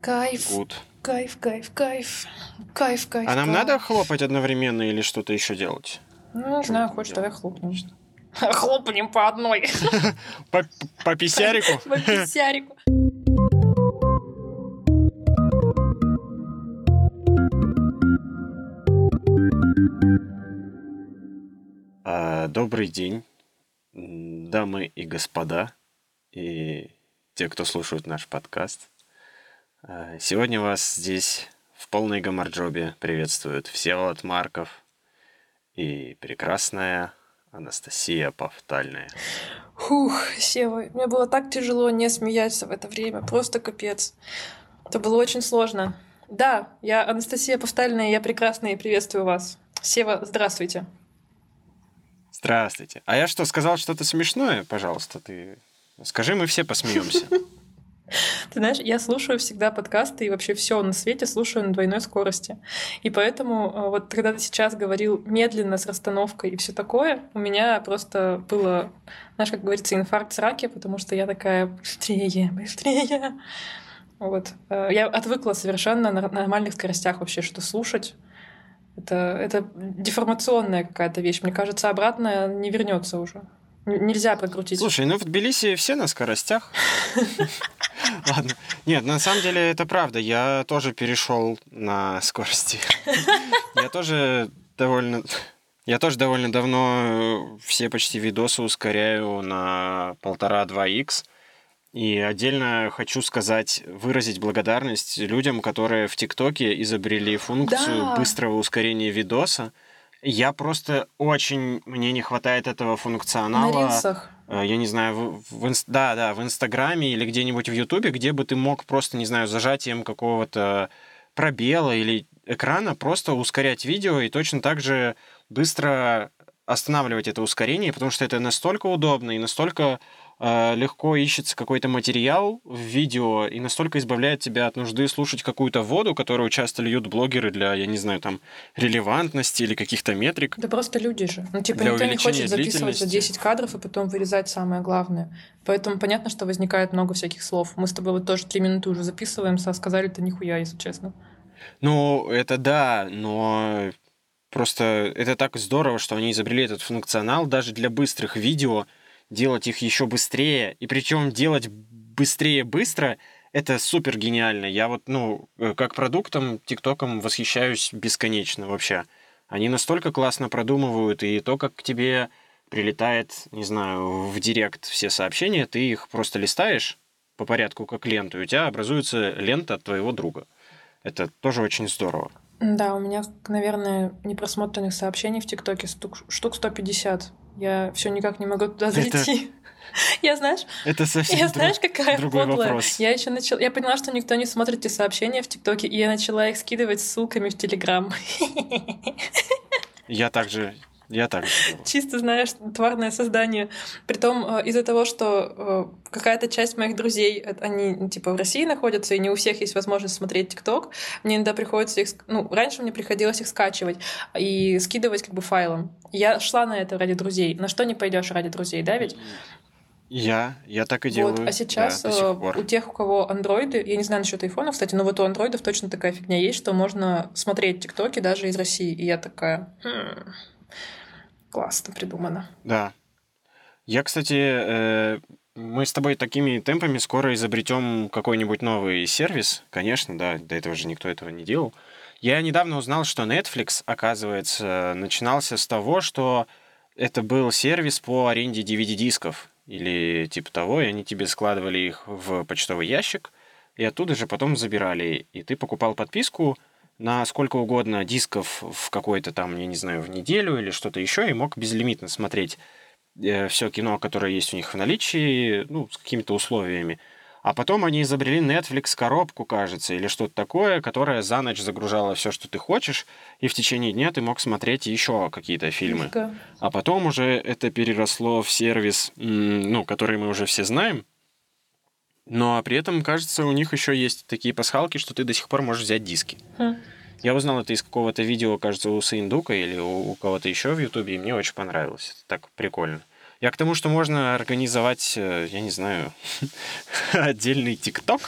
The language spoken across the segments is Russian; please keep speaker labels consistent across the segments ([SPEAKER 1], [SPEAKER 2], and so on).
[SPEAKER 1] Кайф.
[SPEAKER 2] Good.
[SPEAKER 1] Кайф, кайф, кайф. Кайф, кайф.
[SPEAKER 2] А нам
[SPEAKER 1] кайф.
[SPEAKER 2] надо хлопать одновременно или что-то еще делать?
[SPEAKER 1] Ну, не знаю, хочешь, давай хлопнем. Хлопнем по одной.
[SPEAKER 2] По, по писярику?
[SPEAKER 1] По писярику.
[SPEAKER 2] А, Добрый день, дамы и господа, и те, кто слушает наш подкаст. А, Сегодня вас здесь в полной гамарджобе приветствуют Всеволод Марков и прекрасная Анастасия Павтальная.
[SPEAKER 1] Фух, Сева, мне было так тяжело не смеяться в это время. Просто капец. Это было очень сложно. Да, я Анастасия Повтальная, я прекрасная и приветствую вас. Сева, здравствуйте.
[SPEAKER 2] Здравствуйте. А я что, сказал что-то смешное? Пожалуйста, ты скажи, мы все посмеемся.
[SPEAKER 1] Ты знаешь, я слушаю всегда подкасты и вообще все на свете слушаю на двойной скорости. И поэтому э, вот когда ты сейчас говорил медленно с расстановкой и все такое, у меня просто было, знаешь, как говорится, инфаркт сраки, потому что я такая быстрее, быстрее. Вот. Э, Я отвыкла совершенно на нормальных скоростях вообще что слушать. Это, это деформационная какая-то вещь. Мне кажется, обратно не вернется уже. Нельзя прокрутить.
[SPEAKER 2] Слушай, ну в Тбилиси все на скоростях. Ладно. Нет, на самом деле это правда. Я тоже перешел на скорости. Я тоже довольно... Я тоже довольно давно э, все почти видосы ускоряю на полтора-два х И отдельно хочу сказать, выразить благодарность людям, которые в ТикТоке изобрели функцию
[SPEAKER 1] Да.
[SPEAKER 2] быстрого ускорения видоса. Я просто очень... Мне не хватает этого
[SPEAKER 1] На
[SPEAKER 2] функционала.
[SPEAKER 1] рилсах.
[SPEAKER 2] Э, я не знаю, в, в да, да, в Инстаграме или где-нибудь в Ютубе, где бы ты мог просто, не знаю, зажатием какого-то пробела или экрана просто ускорять видео и точно так же быстро останавливать это ускорение, потому что это настолько удобно и настолько легко ищется какой-то материал в видео и настолько избавляет тебя от нужды слушать какую-то воду, которую часто льют блогеры для, я не знаю, там, релевантности или каких-то метрик.
[SPEAKER 1] Да просто люди же. Ну, типа,
[SPEAKER 2] Для
[SPEAKER 1] никто не хочет записывать за
[SPEAKER 2] длительности.
[SPEAKER 1] 10 кадров и потом вырезать самое главное. Поэтому понятно, что возникает много всяких слов. Мы с тобой вот тоже три минуты уже записываемся, а сказали-то нихуя, если честно.
[SPEAKER 2] Ну, это да, но просто это так здорово, что они изобрели этот функционал даже для быстрых видео, делать их еще быстрее, и причем делать быстрее быстро, это супер гениально. Я вот, ну, э, как продуктом, ТикТоком восхищаюсь бесконечно вообще. Они настолько классно продумывают, и то, как к тебе прилетает, не знаю, в директ все сообщения, ты их просто листаешь по порядку, как ленту, и у тебя образуется лента от твоего друга. Это тоже очень здорово.
[SPEAKER 1] Да, у меня, наверное, непросмотренных сообщений в ТикТоке штук, штук 150. Я все никак не могу туда зайти. Я, знаешь,
[SPEAKER 2] Это совсем
[SPEAKER 1] я
[SPEAKER 2] друг-
[SPEAKER 1] знаешь, какая
[SPEAKER 2] другой
[SPEAKER 1] подлая.
[SPEAKER 2] вопрос.
[SPEAKER 1] Я еще начала. Я поняла, что никто не смотрит эти сообщения в ТикТоке, и я начала их скидывать ссылками в Телеграм.
[SPEAKER 2] Я также, я делаю.
[SPEAKER 1] Чисто, знаешь, тварное создание. Притом э, из-за того, что э, какая-то часть моих друзей, э, они типа в России находятся, и не у всех есть возможность смотреть ТикТок, мне иногда приходится их... Ну, раньше мне приходилось их скачивать и скидывать как бы файлом. Я шла на это ради друзей. На что не пойдешь ради друзей, да ведь?
[SPEAKER 2] Я, я так и делаю.
[SPEAKER 1] Вот, а сейчас
[SPEAKER 2] да,
[SPEAKER 1] у тех, у кого андроиды, я не знаю насчет айфона, кстати, но вот у андроидов точно такая фигня есть, что можно смотреть ТикТоки даже из России. И я такая... «Хм, классно придумано.
[SPEAKER 2] Да. Я, кстати, э, мы с тобой такими темпами скоро изобретем какой-нибудь новый сервис. Конечно, да, до этого же никто этого не делал. Я недавно узнал, что Netflix, оказывается, начинался с того, что это был сервис по аренде DVD-дисков или типа того, и они тебе складывали их в почтовый ящик, и оттуда же потом забирали. И ты покупал подписку на сколько угодно дисков в какой-то там, я не знаю, в неделю или что-то еще, и мог безлимитно смотреть все кино, которое есть у них в наличии, ну, с какими-то условиями. А потом они изобрели Netflix коробку, кажется, или что-то такое, которая за ночь загружала все, что ты хочешь, и в течение дня ты мог смотреть еще какие-то фильмы. А потом уже это переросло в сервис, ну, который мы уже все знаем. Но при этом, кажется, у них еще есть такие пасхалки, что ты до сих пор можешь взять диски.
[SPEAKER 1] Хм.
[SPEAKER 2] Я узнал это из какого-то видео, кажется, у Саиндука или у, у кого-то еще в Ютубе, и мне очень понравилось. Это так прикольно. Я к тому, что можно организовать, э, я не знаю, отдельный ТикТок,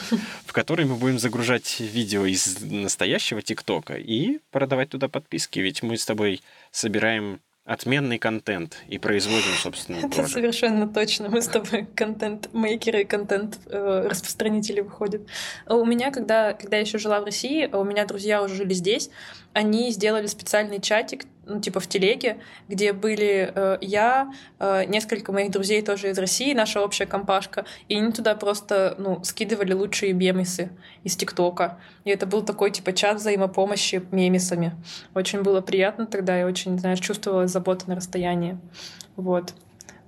[SPEAKER 2] в который мы будем загружать видео из настоящего ТикТока и продавать туда подписки. Ведь мы с тобой собираем отменный контент и производим, собственно,
[SPEAKER 1] Это
[SPEAKER 2] тоже.
[SPEAKER 1] совершенно точно. Мы с тобой контент-мейкеры, контент-распространители выходят. У меня, когда, когда я еще жила в России, у меня друзья уже жили здесь, они сделали специальный чатик, ну, типа в телеге, где были э, я, э, несколько моих друзей тоже из России, наша общая компашка, и они туда просто, ну, скидывали лучшие мемесы из ТикТока. И это был такой, типа, чат взаимопомощи мемесами. Очень было приятно тогда, и очень, знаешь, чувствовала заботу на расстоянии. Вот.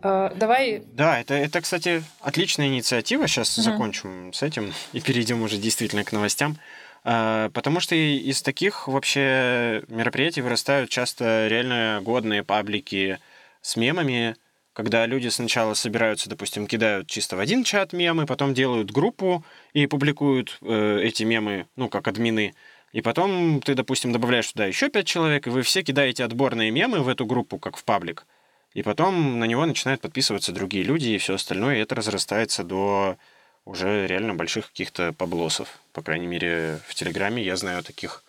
[SPEAKER 1] Э, давай...
[SPEAKER 2] Да, это, это, кстати, отличная инициатива. Сейчас
[SPEAKER 1] Мгм.
[SPEAKER 2] закончим с этим и перейдем уже действительно к новостям. А, Потому что из таких вообще мероприятий вырастают часто реально годные паблики с мемами, когда люди сначала собираются, допустим, кидают чисто в один чат мемы, потом делают группу и публикуют э, эти мемы, ну, как админы. И потом ты, допустим, добавляешь туда еще пять человек, и вы все кидаете отборные мемы в эту группу, как в паблик. И потом на него начинают подписываться другие люди и все остальное, и это разрастается до уже реально больших каких-то поблосов. По крайней мере, в Телеграме я знаю о таких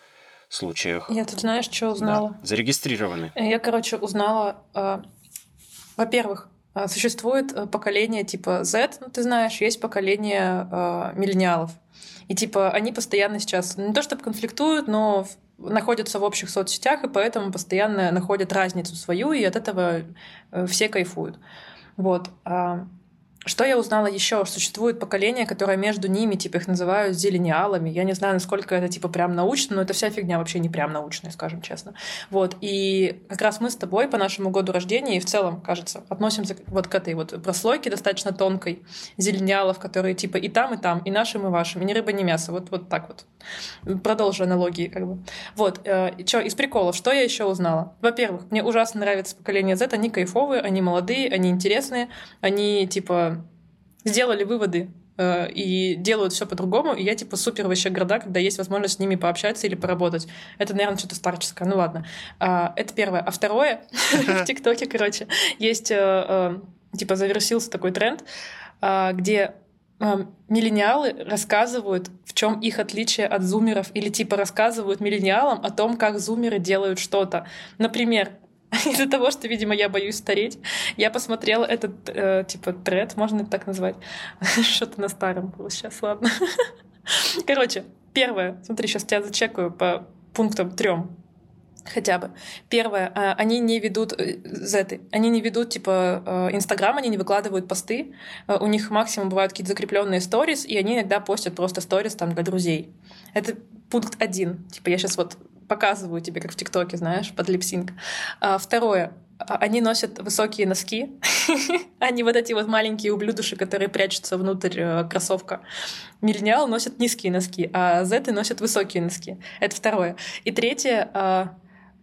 [SPEAKER 2] случаях.
[SPEAKER 1] Я тут знаешь, что узнала?
[SPEAKER 2] Да, зарегистрированы.
[SPEAKER 1] Я, короче, узнала, э, во-первых, э, существует э, поколение типа Z, ну ты знаешь, есть поколение э, миллениалов. И типа они постоянно сейчас, ну, не то чтобы конфликтуют, но находятся в общих соцсетях, и поэтому постоянно находят разницу свою, и от этого э, все кайфуют. Вот. Что я узнала еще? Существует поколение, которое между ними, типа их называют зелениалами. Я не знаю, насколько это типа прям научно, но это вся фигня вообще не прям научная, скажем честно. Вот. И как раз мы с тобой по нашему году рождения и в целом, кажется, относимся вот к этой вот прослойке достаточно тонкой зелениалов, которые типа и там, и там, и нашим, и вашим, и ни рыба, ни мясо. Вот, вот так вот. Продолжу аналогии как бы. Вот. Э, чё, из приколов, что я еще узнала? Во-первых, мне ужасно нравится поколение Z, они кайфовые, они молодые, они интересные, они типа сделали выводы э, и делают все по-другому, и я типа супер вообще горда, когда есть возможность с ними пообщаться или поработать. Это, наверное, что-то старческое. Ну ладно. А, это первое. А второе, в ТикТоке, короче, есть э, э, типа завершился такой тренд, а, где а, миллениалы рассказывают, в чем их отличие от зумеров, или типа рассказывают миллениалам о том, как зумеры делают что-то. Например, из-за того, что, видимо, я боюсь стареть, я посмотрела этот, э, типа, тред, можно это так назвать? Что-то на старом было сейчас, ладно. Короче, первое, смотри, сейчас тебя зачекаю по пунктам трем хотя бы. Первое, а, они не ведут э, зеты, они не ведут типа э, Инстаграм, они не выкладывают посты, Э, у них максимум бывают какие-то закрепленные сторис, и они иногда постят просто сторис там для друзей. Это пункт один. Типа я сейчас вот показываю тебе, как в ТикТоке, знаешь, под липсинг. А, Второе, а, они носят высокие носки, они вот эти вот маленькие ублюдуши, которые прячутся внутрь э, кроссовка. Миллениалы носят низкие носки, а зеты носят высокие носки. Это второе. И третье, а,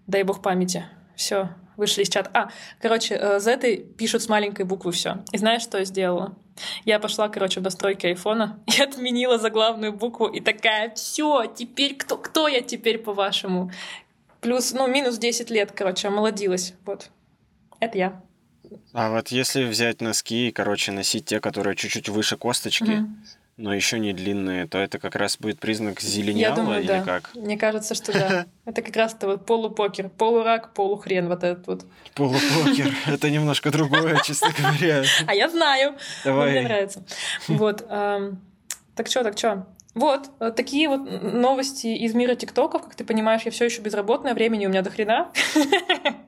[SPEAKER 1] дай бог памяти. Все, вышли из чата. А, короче, э, зеты пишут с маленькой буквы все. И знаешь, что я сделала? Я пошла, короче, в настройки айфона и отменила заглавную букву и такая, все, теперь кто, кто я теперь по-вашему? Плюс, ну, минус 10 лет, короче, омолодилась. Вот. Это я.
[SPEAKER 2] А вот если взять носки и, короче, носить те, которые чуть-чуть выше косточки,
[SPEAKER 1] Мгм.
[SPEAKER 2] Но еще не длинные, то это как раз будет признак
[SPEAKER 1] Я
[SPEAKER 2] зеленяла
[SPEAKER 1] думаю,
[SPEAKER 2] или
[SPEAKER 1] да.
[SPEAKER 2] как?
[SPEAKER 1] Мне кажется, что да. Это как раз-то вот полупокер, полурак, полухрен вот этот вот.
[SPEAKER 2] Полупокер. Это немножко другое, честно говоря.
[SPEAKER 1] А я знаю. Мне нравится. Вот. Так что, так что? Вот, э, такие вот новости из мира ТикТоков. Как ты понимаешь, я все еще безработная, времени у меня до хрена.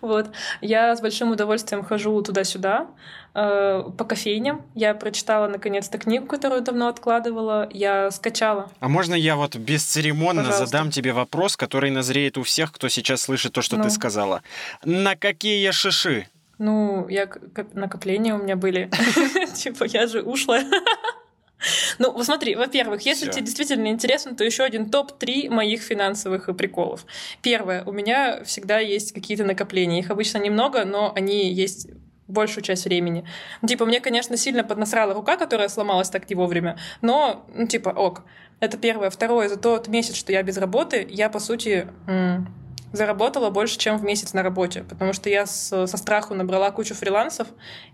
[SPEAKER 1] Вот. Я с большим удовольствием хожу туда-сюда, э, по кофейням. Я прочитала, наконец-то, книгу, которую давно откладывала. Я скачала.
[SPEAKER 2] А можно я вот бесцеремонно задам тебе вопрос, который назреет у всех, кто сейчас слышит то, что
[SPEAKER 1] Ну.
[SPEAKER 2] ты сказала? На какие шиши?
[SPEAKER 1] Ну, я накопления у меня были. Типа, я же ушлая. Ну, смотри, во-первых, если
[SPEAKER 2] Всё.
[SPEAKER 1] тебе действительно интересно, то еще один топ-3 моих финансовых приколов. Первое, у меня всегда есть какие-то накопления. Их обычно немного, но они есть большую часть времени. Ну, типа, мне, конечно, сильно поднасрала рука, которая сломалась так не вовремя, но, ну, типа, ок. Это первое. Второе, за тот месяц, что я без работы, я, по сути, м, заработала больше, чем в месяц на работе, потому что я с, со страху набрала кучу фрилансов,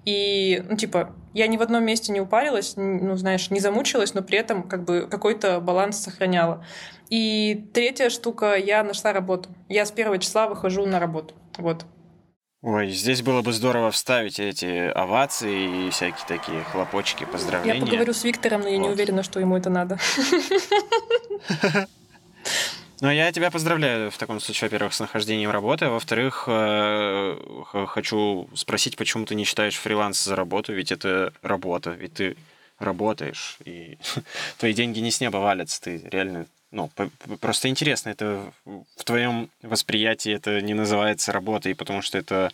[SPEAKER 1] и, ну, типа, я ни в одном месте не упарилась, ну, знаешь, не замучилась, но при этом как бы какой-то баланс сохраняла. И третья штука, я нашла работу. Я с первого числа выхожу на работу. Вот.
[SPEAKER 2] Ой, здесь было бы здорово вставить эти овации и всякие такие хлопочки, поздравления.
[SPEAKER 1] Я поговорю с Виктором, но я вот. не уверена, что ему это надо.
[SPEAKER 2] Ну, я тебя поздравляю в таком случае, во-первых, с нахождением работы, а во-вторых, э, хочу спросить, почему ты не считаешь фриланс за работу, ведь это работа, ведь ты работаешь, и твои деньги не с неба валятся, ты реально ну, просто интересно, это в твоем восприятии это не называется работой, потому что это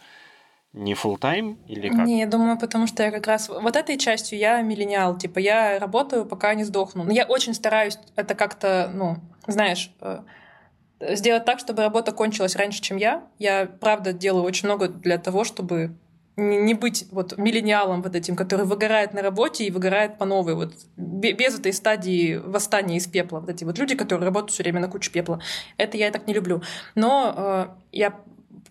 [SPEAKER 2] не full тайм или как?
[SPEAKER 1] Не, я думаю, потому что я как раз вот этой частью я миллениал, типа я работаю, пока не сдохну. Но я очень стараюсь это как-то, ну, знаешь, э, сделать так, чтобы работа кончилась раньше, чем я. Я, правда, делаю очень много для того, чтобы не быть вот миллениалом вот этим, который выгорает на работе и выгорает по новой, вот без этой стадии восстания из пепла. Вот эти вот люди, которые работают все время на куче пепла. Это я так не люблю. Но э, я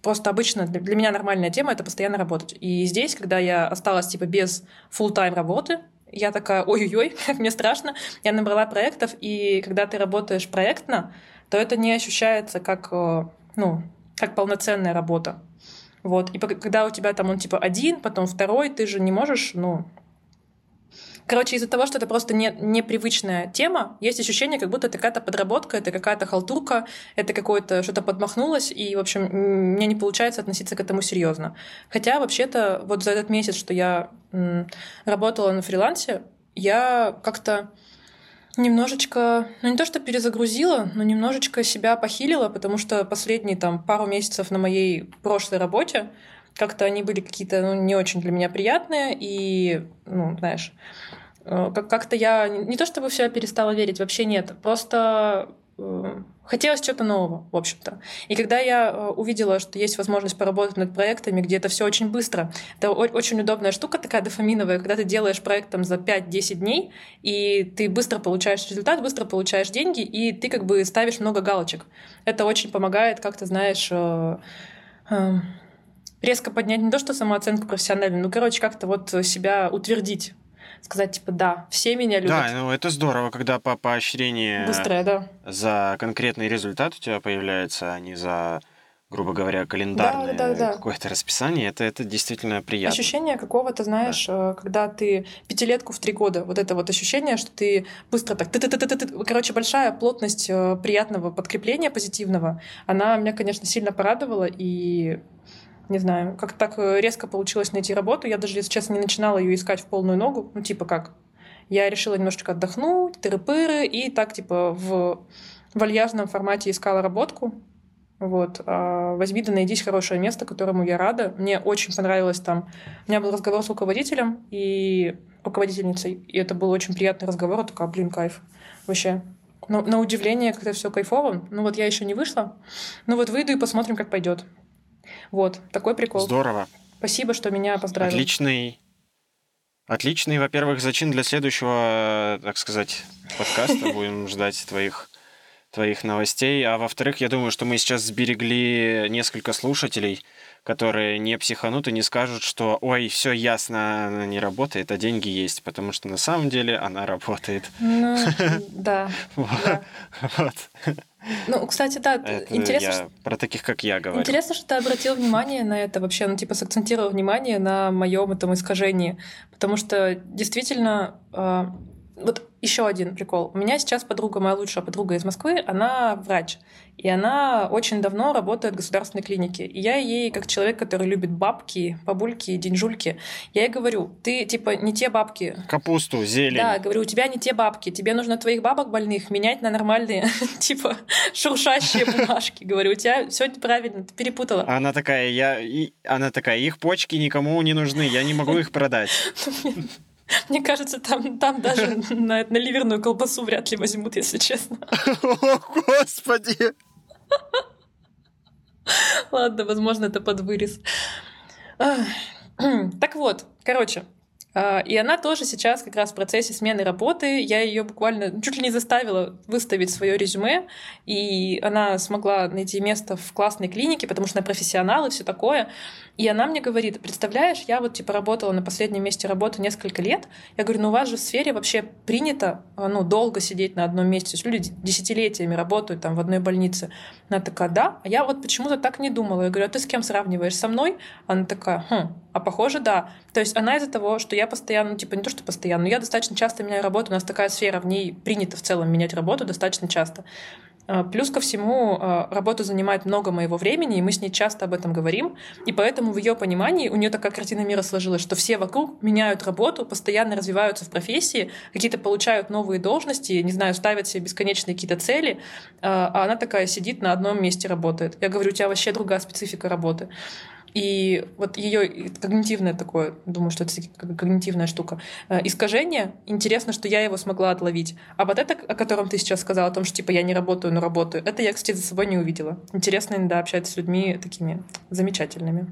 [SPEAKER 1] просто обычно для, для меня нормальная тема это постоянно работать. И здесь, когда я осталась типа без full тайм работы, я такая, ой-ой-ой, мне страшно. Я набрала проектов, и когда ты работаешь проектно, то это не ощущается как, э, ну, как полноценная работа. Вот. И когда у тебя там он типа один, потом второй, ты же не можешь, ну... Короче, из-за того, что это просто не, непривычная тема, есть ощущение, как будто это какая-то подработка, это какая-то халтурка, это какое-то что-то подмахнулось, и, в общем, мне не получается относиться к этому серьезно. Хотя, вообще-то, вот за этот месяц, что я м, работала на фрилансе, я как-то Немножечко, ну не то что перезагрузила, но немножечко себя похилила, потому что последние там пару месяцев на моей прошлой работе как-то они были какие-то ну, не очень для меня приятные, и, ну, знаешь, э, как-то я не то чтобы все перестала верить, вообще нет, просто э, хотелось чего-то нового, в общем-то. И когда я э, увидела, что есть возможность поработать над проектами, где это все очень быстро, это очень удобная штука такая дофаминовая, когда ты делаешь проект там за 5-10 дней, и ты быстро получаешь результат, быстро получаешь деньги, и ты как бы ставишь много галочек. Это очень помогает, как ты знаешь, э, э, резко поднять не то, что самооценку профессиональную, ну, короче, как-то вот себя утвердить сказать, типа, да, все меня любят.
[SPEAKER 2] Да, ну это здорово, когда по поощрение
[SPEAKER 1] Быстрое, да.
[SPEAKER 2] за конкретный результат у тебя появляется, а не за грубо говоря, календарное да, да, да. какое-то расписание, это, это действительно приятно.
[SPEAKER 1] Ощущение какого-то, знаешь, да. Э, когда ты пятилетку в три года, вот это вот ощущение, что ты быстро так... Ты -ты -ты -ты -ты -ты. Короче, большая плотность э, приятного подкрепления позитивного, она меня, конечно, сильно порадовала, и не знаю, как так э, резко получилось найти работу. Я даже, если честно, не начинала ее искать в полную ногу. Ну, типа как? Я решила немножечко отдохнуть, тыры-пыры, и так, типа, в вальяжном формате искала работку. Вот. А возьми да найдись хорошее место, которому я рада. Мне очень понравилось там. У меня был разговор с руководителем и руководительницей, и это был очень приятный разговор. Я такая, блин, кайф. Вообще. Но, на удивление, когда все кайфово. Ну вот я еще не вышла. Ну вот выйду и посмотрим, как пойдет. Вот, такой прикол.
[SPEAKER 2] Здорово.
[SPEAKER 1] Спасибо, что меня поздравили.
[SPEAKER 2] Отличный, отличный, во-первых, зачин для следующего, так сказать, подкаста. Будем ждать твоих твоих новостей. А во-вторых, я думаю, что мы сейчас сберегли несколько слушателей, которые не психанут и не скажут, что ой, все ясно, она не работает, а деньги есть, потому что на самом деле она работает.
[SPEAKER 1] Ну, да. Вот. Ну, кстати, да, это интересно.
[SPEAKER 2] Я про таких, как я, говорю.
[SPEAKER 1] Интересно, что ты обратил внимание на это вообще, ну, типа, сакцентировал внимание на моем этом искажении. Потому что действительно а, вот еще один прикол. У меня сейчас подруга, моя лучшая подруга из Москвы, она врач. И она очень давно работает в государственной клинике. И я ей, как человек, который любит бабки, бабульки, деньжульки, я ей говорю, ты, типа, не те бабки.
[SPEAKER 2] Капусту, зелень.
[SPEAKER 1] Да, говорю, у тебя не те бабки. Тебе нужно твоих бабок больных менять на нормальные, типа, шуршащие бумажки. Говорю, у тебя все правильно, ты перепутала.
[SPEAKER 2] Она такая, я... Она такая, их почки никому не нужны, я не могу их продать.
[SPEAKER 1] Мне кажется, там, там даже на, на ливерную колбасу вряд ли возьмут, если честно.
[SPEAKER 2] О, Господи!
[SPEAKER 1] Ладно, возможно, это под вырез. Так вот, короче, А, и она тоже сейчас как раз в процессе смены работы. Я ее буквально чуть ли не заставила выставить свое резюме, и она смогла найти место в классной клинике, потому что она профессионал и все такое. И она мне говорит, представляешь, я вот типа работала на последнем месте работы несколько лет. Я говорю, ну у вас же в сфере вообще принято а, ну, долго сидеть на одном месте. То есть люди десятилетиями работают там в одной больнице. Она такая, да, а я вот почему-то так не думала. Я говорю, а ты с кем сравниваешь? Со мной? Она такая, хм, а похоже, да. То есть она из-за того, что я постоянно, ну, типа не то, что постоянно, но я достаточно часто меняю работу, у нас такая сфера, в ней принято в целом менять работу достаточно часто. А, плюс ко всему, а, работа занимает много моего времени, и мы с ней часто об этом говорим. И поэтому в ее понимании у нее такая картина мира сложилась, что все вокруг меняют работу, постоянно развиваются в профессии, какие-то получают новые должности, не знаю, ставят себе бесконечные какие-то цели, а, а она такая сидит на одном месте работает. Я говорю, у тебя вообще другая специфика работы. И вот ее когнитивное такое, думаю, что это когнитивная штука, э, искажение, интересно, что я его смогла отловить. А вот это, о котором ты сейчас сказала, о том, что типа я не работаю, но работаю, это я, кстати, за собой не увидела. Интересно иногда общаться с людьми такими замечательными.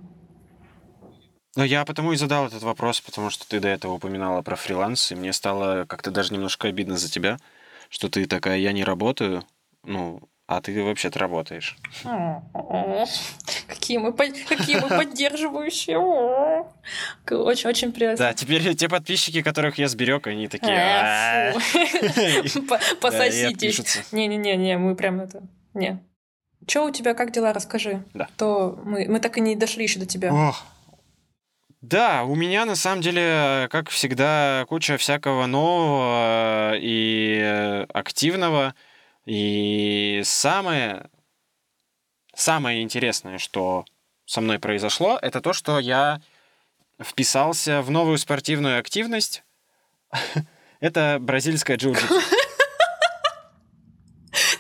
[SPEAKER 2] Ну, я потому и задал этот вопрос, потому что ты до этого упоминала про фриланс, и мне стало как-то даже немножко обидно за тебя, что ты такая, я не работаю, ну, а ты вообще-то работаешь.
[SPEAKER 1] Какие мы, какие мы поддерживающие. Очень, очень приятно.
[SPEAKER 2] Да, теперь те подписчики, которых я сберег, они такие... «А,
[SPEAKER 1] Пососитесь. Не-не-не, мы прям это... Не. Че у тебя, как дела, расскажи.
[SPEAKER 2] Да.
[SPEAKER 1] То мы, мы так и не дошли еще до тебя.
[SPEAKER 2] Ох. Да, у меня на самом деле, как всегда, куча всякого нового и активного. И самое, самое интересное, что со мной произошло, это то, что я вписался в новую спортивную активность. это бразильская джиу-джитсу.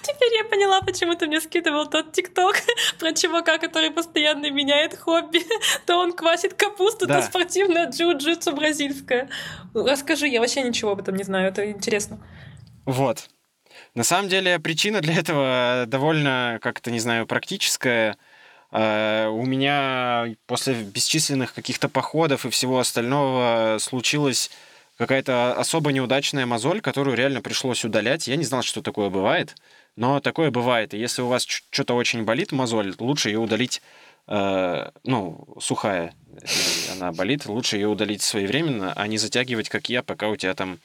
[SPEAKER 1] Теперь я поняла, почему ты мне скидывал тот тикток про чувака, который постоянно меняет хобби. То он квасит капусту, да. то спортивная джиу-джитсу бразильская. Расскажи, я вообще ничего об этом не знаю, это интересно.
[SPEAKER 2] Вот. На самом деле причина для этого довольно, как-то, не знаю, практическая. Э, у меня после бесчисленных каких-то походов и всего остального случилась какая-то особо неудачная мозоль, которую реально пришлось удалять. Я не знал, что такое бывает, но такое бывает. И если у вас что-то очень болит мозоль, лучше ее удалить, э, ну, сухая, она болит, лучше ее удалить своевременно, а не затягивать, как я, пока у тебя там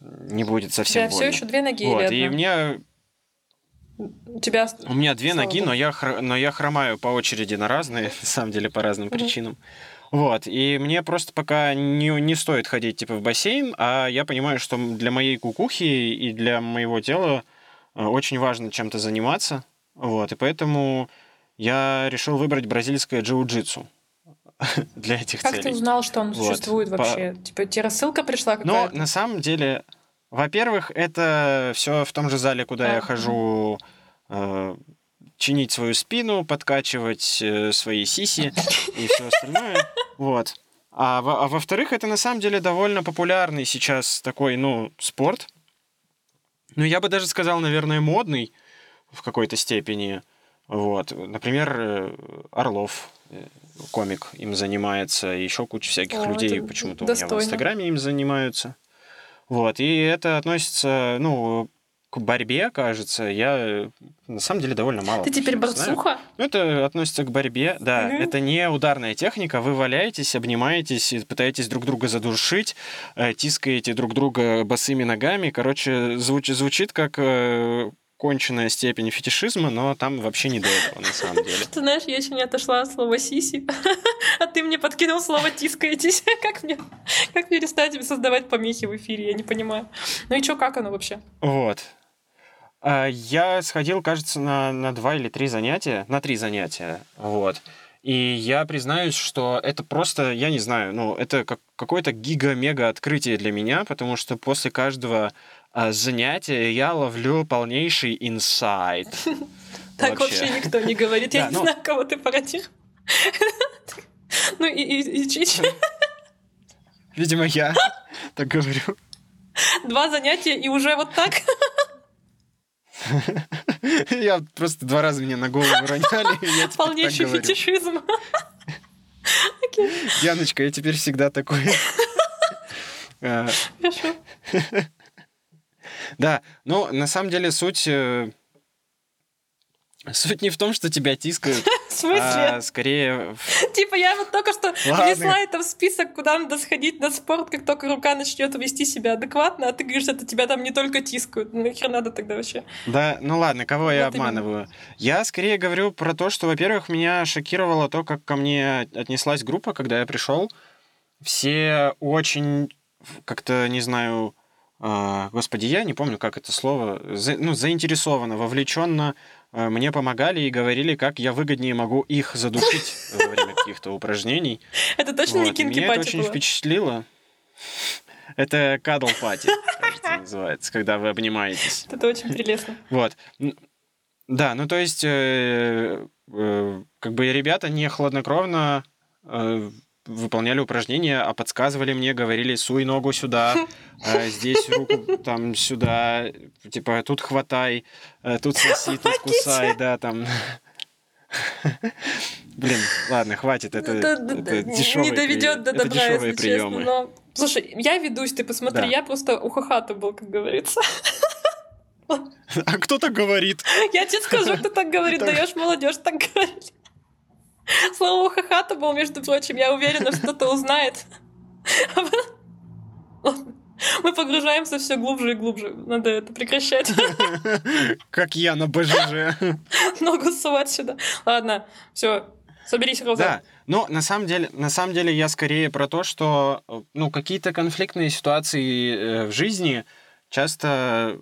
[SPEAKER 2] не будет совсем
[SPEAKER 1] У тебя все еще две ноги вот, или одна?
[SPEAKER 2] И мне...
[SPEAKER 1] У тебя...
[SPEAKER 2] У меня две Слава ноги, но я, хр... но я хромаю по очереди на разные, на самом деле, по разным причинам. Вот, и мне просто пока не, не стоит ходить, типа, в бассейн, а я понимаю, что для моей кукухи и для моего тела э, очень важно чем-то заниматься, вот, и поэтому я решил выбрать бразильское джиу-джитсу. для этих
[SPEAKER 1] как
[SPEAKER 2] целей.
[SPEAKER 1] Как ты узнал, что он вот. существует вообще? По... Типа тебе рассылка пришла какая-то?
[SPEAKER 2] Ну, на самом деле, во-первых, это все в том же зале, куда а, я хожу э, чинить свою спину, подкачивать э, свои сиси и все остальное. Вот. А, во- а во-вторых, это на самом деле довольно популярный сейчас такой, ну, спорт. Ну, я бы даже сказал, наверное, модный в какой-то степени. Вот. Например, э, Орлов Э, комик им занимается, и еще куча всяких О, людей почему-то у меня в Инстаграме им занимаются. Вот, и это относится, ну, к борьбе, кажется, я на самом деле довольно мало.
[SPEAKER 1] Ты теперь борцуха?
[SPEAKER 2] Ну, это относится к борьбе, да. Угу. Это не ударная техника, вы валяетесь, обнимаетесь, пытаетесь друг друга задушить, э, тискаете друг друга босыми ногами. Короче, звуч, звучит как э, конченная степень фетишизма, но там вообще не до этого, на самом деле.
[SPEAKER 1] Ты знаешь, я еще не отошла от слова «сиси», а ты мне подкинул слово «тискаетесь». как мне, как мне перестать создавать помехи в эфире, я не понимаю. Ну и что, как оно вообще?
[SPEAKER 2] Вот. А, я сходил, кажется, на, на два или три занятия, на три занятия, вот. И я признаюсь, что это просто, я не знаю, ну, это как какое-то гига-мега открытие для меня, потому что после каждого занятия я ловлю полнейший инсайт.
[SPEAKER 1] Так вообще никто не говорит. Я не ну знаю, кого ты породил. Ну и Чич.
[SPEAKER 2] Видимо, я так говорю.
[SPEAKER 1] Два занятия и уже вот так.
[SPEAKER 2] Я просто два раза меня на голову роняли.
[SPEAKER 1] Полнейший фетишизм.
[SPEAKER 2] Яночка, я теперь всегда такой. Э,
[SPEAKER 1] Хорошо.
[SPEAKER 2] Да, ну, на самом деле суть... э, Суть не в том, что тебя тискают,
[SPEAKER 1] В смысле?
[SPEAKER 2] а скорее...
[SPEAKER 1] Типа я вот только что внесла это в список, куда надо сходить на спорт, как только рука начнет вести себя адекватно, а ты говоришь, что тебя там не только тискают. Ну, Нахер надо тогда вообще?
[SPEAKER 2] Да, ну ладно, кого я
[SPEAKER 1] именно.
[SPEAKER 2] обманываю? Я скорее говорю про то, что, во-первых, меня шокировало то, как ко мне отнеслась группа, когда я пришел. Все очень как-то, не знаю, господи, я не помню, как это слово, за- ну, заинтересованно, вовлеченно а, мне помогали и говорили, как я выгоднее могу их задушить во время каких-то упражнений.
[SPEAKER 1] Это точно не
[SPEAKER 2] Вот, и Меня это очень впечатлило. Это кадл пати, кажется, называется, когда вы обнимаетесь.
[SPEAKER 1] Это очень прелестно.
[SPEAKER 2] Вот. Да, ну то есть, э, э, как бы ребята не хладнокровно э, выполняли упражнения, а подсказывали мне, говорили, суй ногу сюда, э, здесь руку там сюда, типа тут хватай, э, тут соси, тут кусай, да, там. Блин, ладно, хватит, это,
[SPEAKER 1] Это
[SPEAKER 2] дешевые
[SPEAKER 1] не доведет до добра,
[SPEAKER 2] дешевые
[SPEAKER 1] если
[SPEAKER 2] приемы.
[SPEAKER 1] честно. Но... Слушай, я ведусь, ты посмотри,
[SPEAKER 2] Да.
[SPEAKER 1] я просто у хохата был, как говорится.
[SPEAKER 2] А кто так говорит?
[SPEAKER 1] Я тебе скажу, кто так говорит, даешь молодежь так говорить. Слово у хохата был, между прочим, я уверена, что кто-то узнает. Ладно. Мы погружаемся все глубже и глубже. Надо это прекращать.
[SPEAKER 2] Как я на БЖЖ.
[SPEAKER 1] Ногу сувать сюда. Ладно, все, соберись, Роза.
[SPEAKER 2] Да, но на самом деле, на самом деле я скорее про то, что ну какие-то конфликтные ситуации э, в жизни часто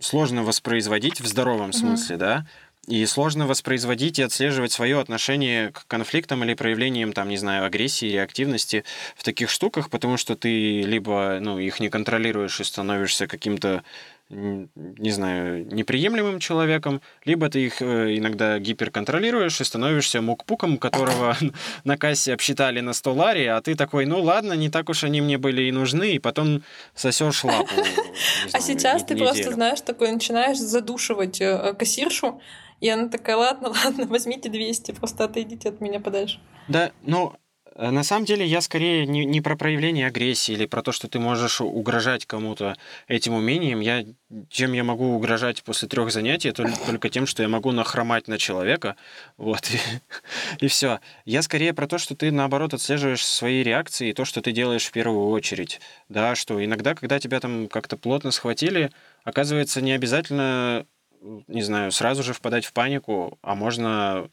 [SPEAKER 2] сложно воспроизводить в здоровом смысле, да, и сложно воспроизводить и отслеживать свое отношение к конфликтам или проявлениям, там, не знаю, агрессии, реактивности в таких штуках, потому что ты либо, ну, их не контролируешь и становишься каким-то, не знаю, неприемлемым человеком, либо ты их э, иногда гиперконтролируешь и становишься мукпуком, которого на кассе обсчитали на 100 лари, а ты такой, ну ладно, не так уж они мне были и нужны, и потом сосешь лапу.
[SPEAKER 1] А сейчас
[SPEAKER 2] не-
[SPEAKER 1] ты просто, знаешь, такой начинаешь задушивать э, кассиршу, и она такая, ладно, ладно, возьмите 200, просто отойдите от меня подальше.
[SPEAKER 2] Да, ну, э, на самом деле я скорее не, не про проявление агрессии или про то, что ты можешь угрожать кому-то этим умением. Я, чем я могу угрожать после трех занятий, л- только тем, что я могу нахромать на человека. Вот, и, все. Я скорее про то, что ты, наоборот, отслеживаешь свои реакции и то, что ты делаешь в первую очередь. Да, что иногда, когда тебя там как-то плотно схватили, оказывается, не обязательно, не знаю, сразу же впадать в панику, а можно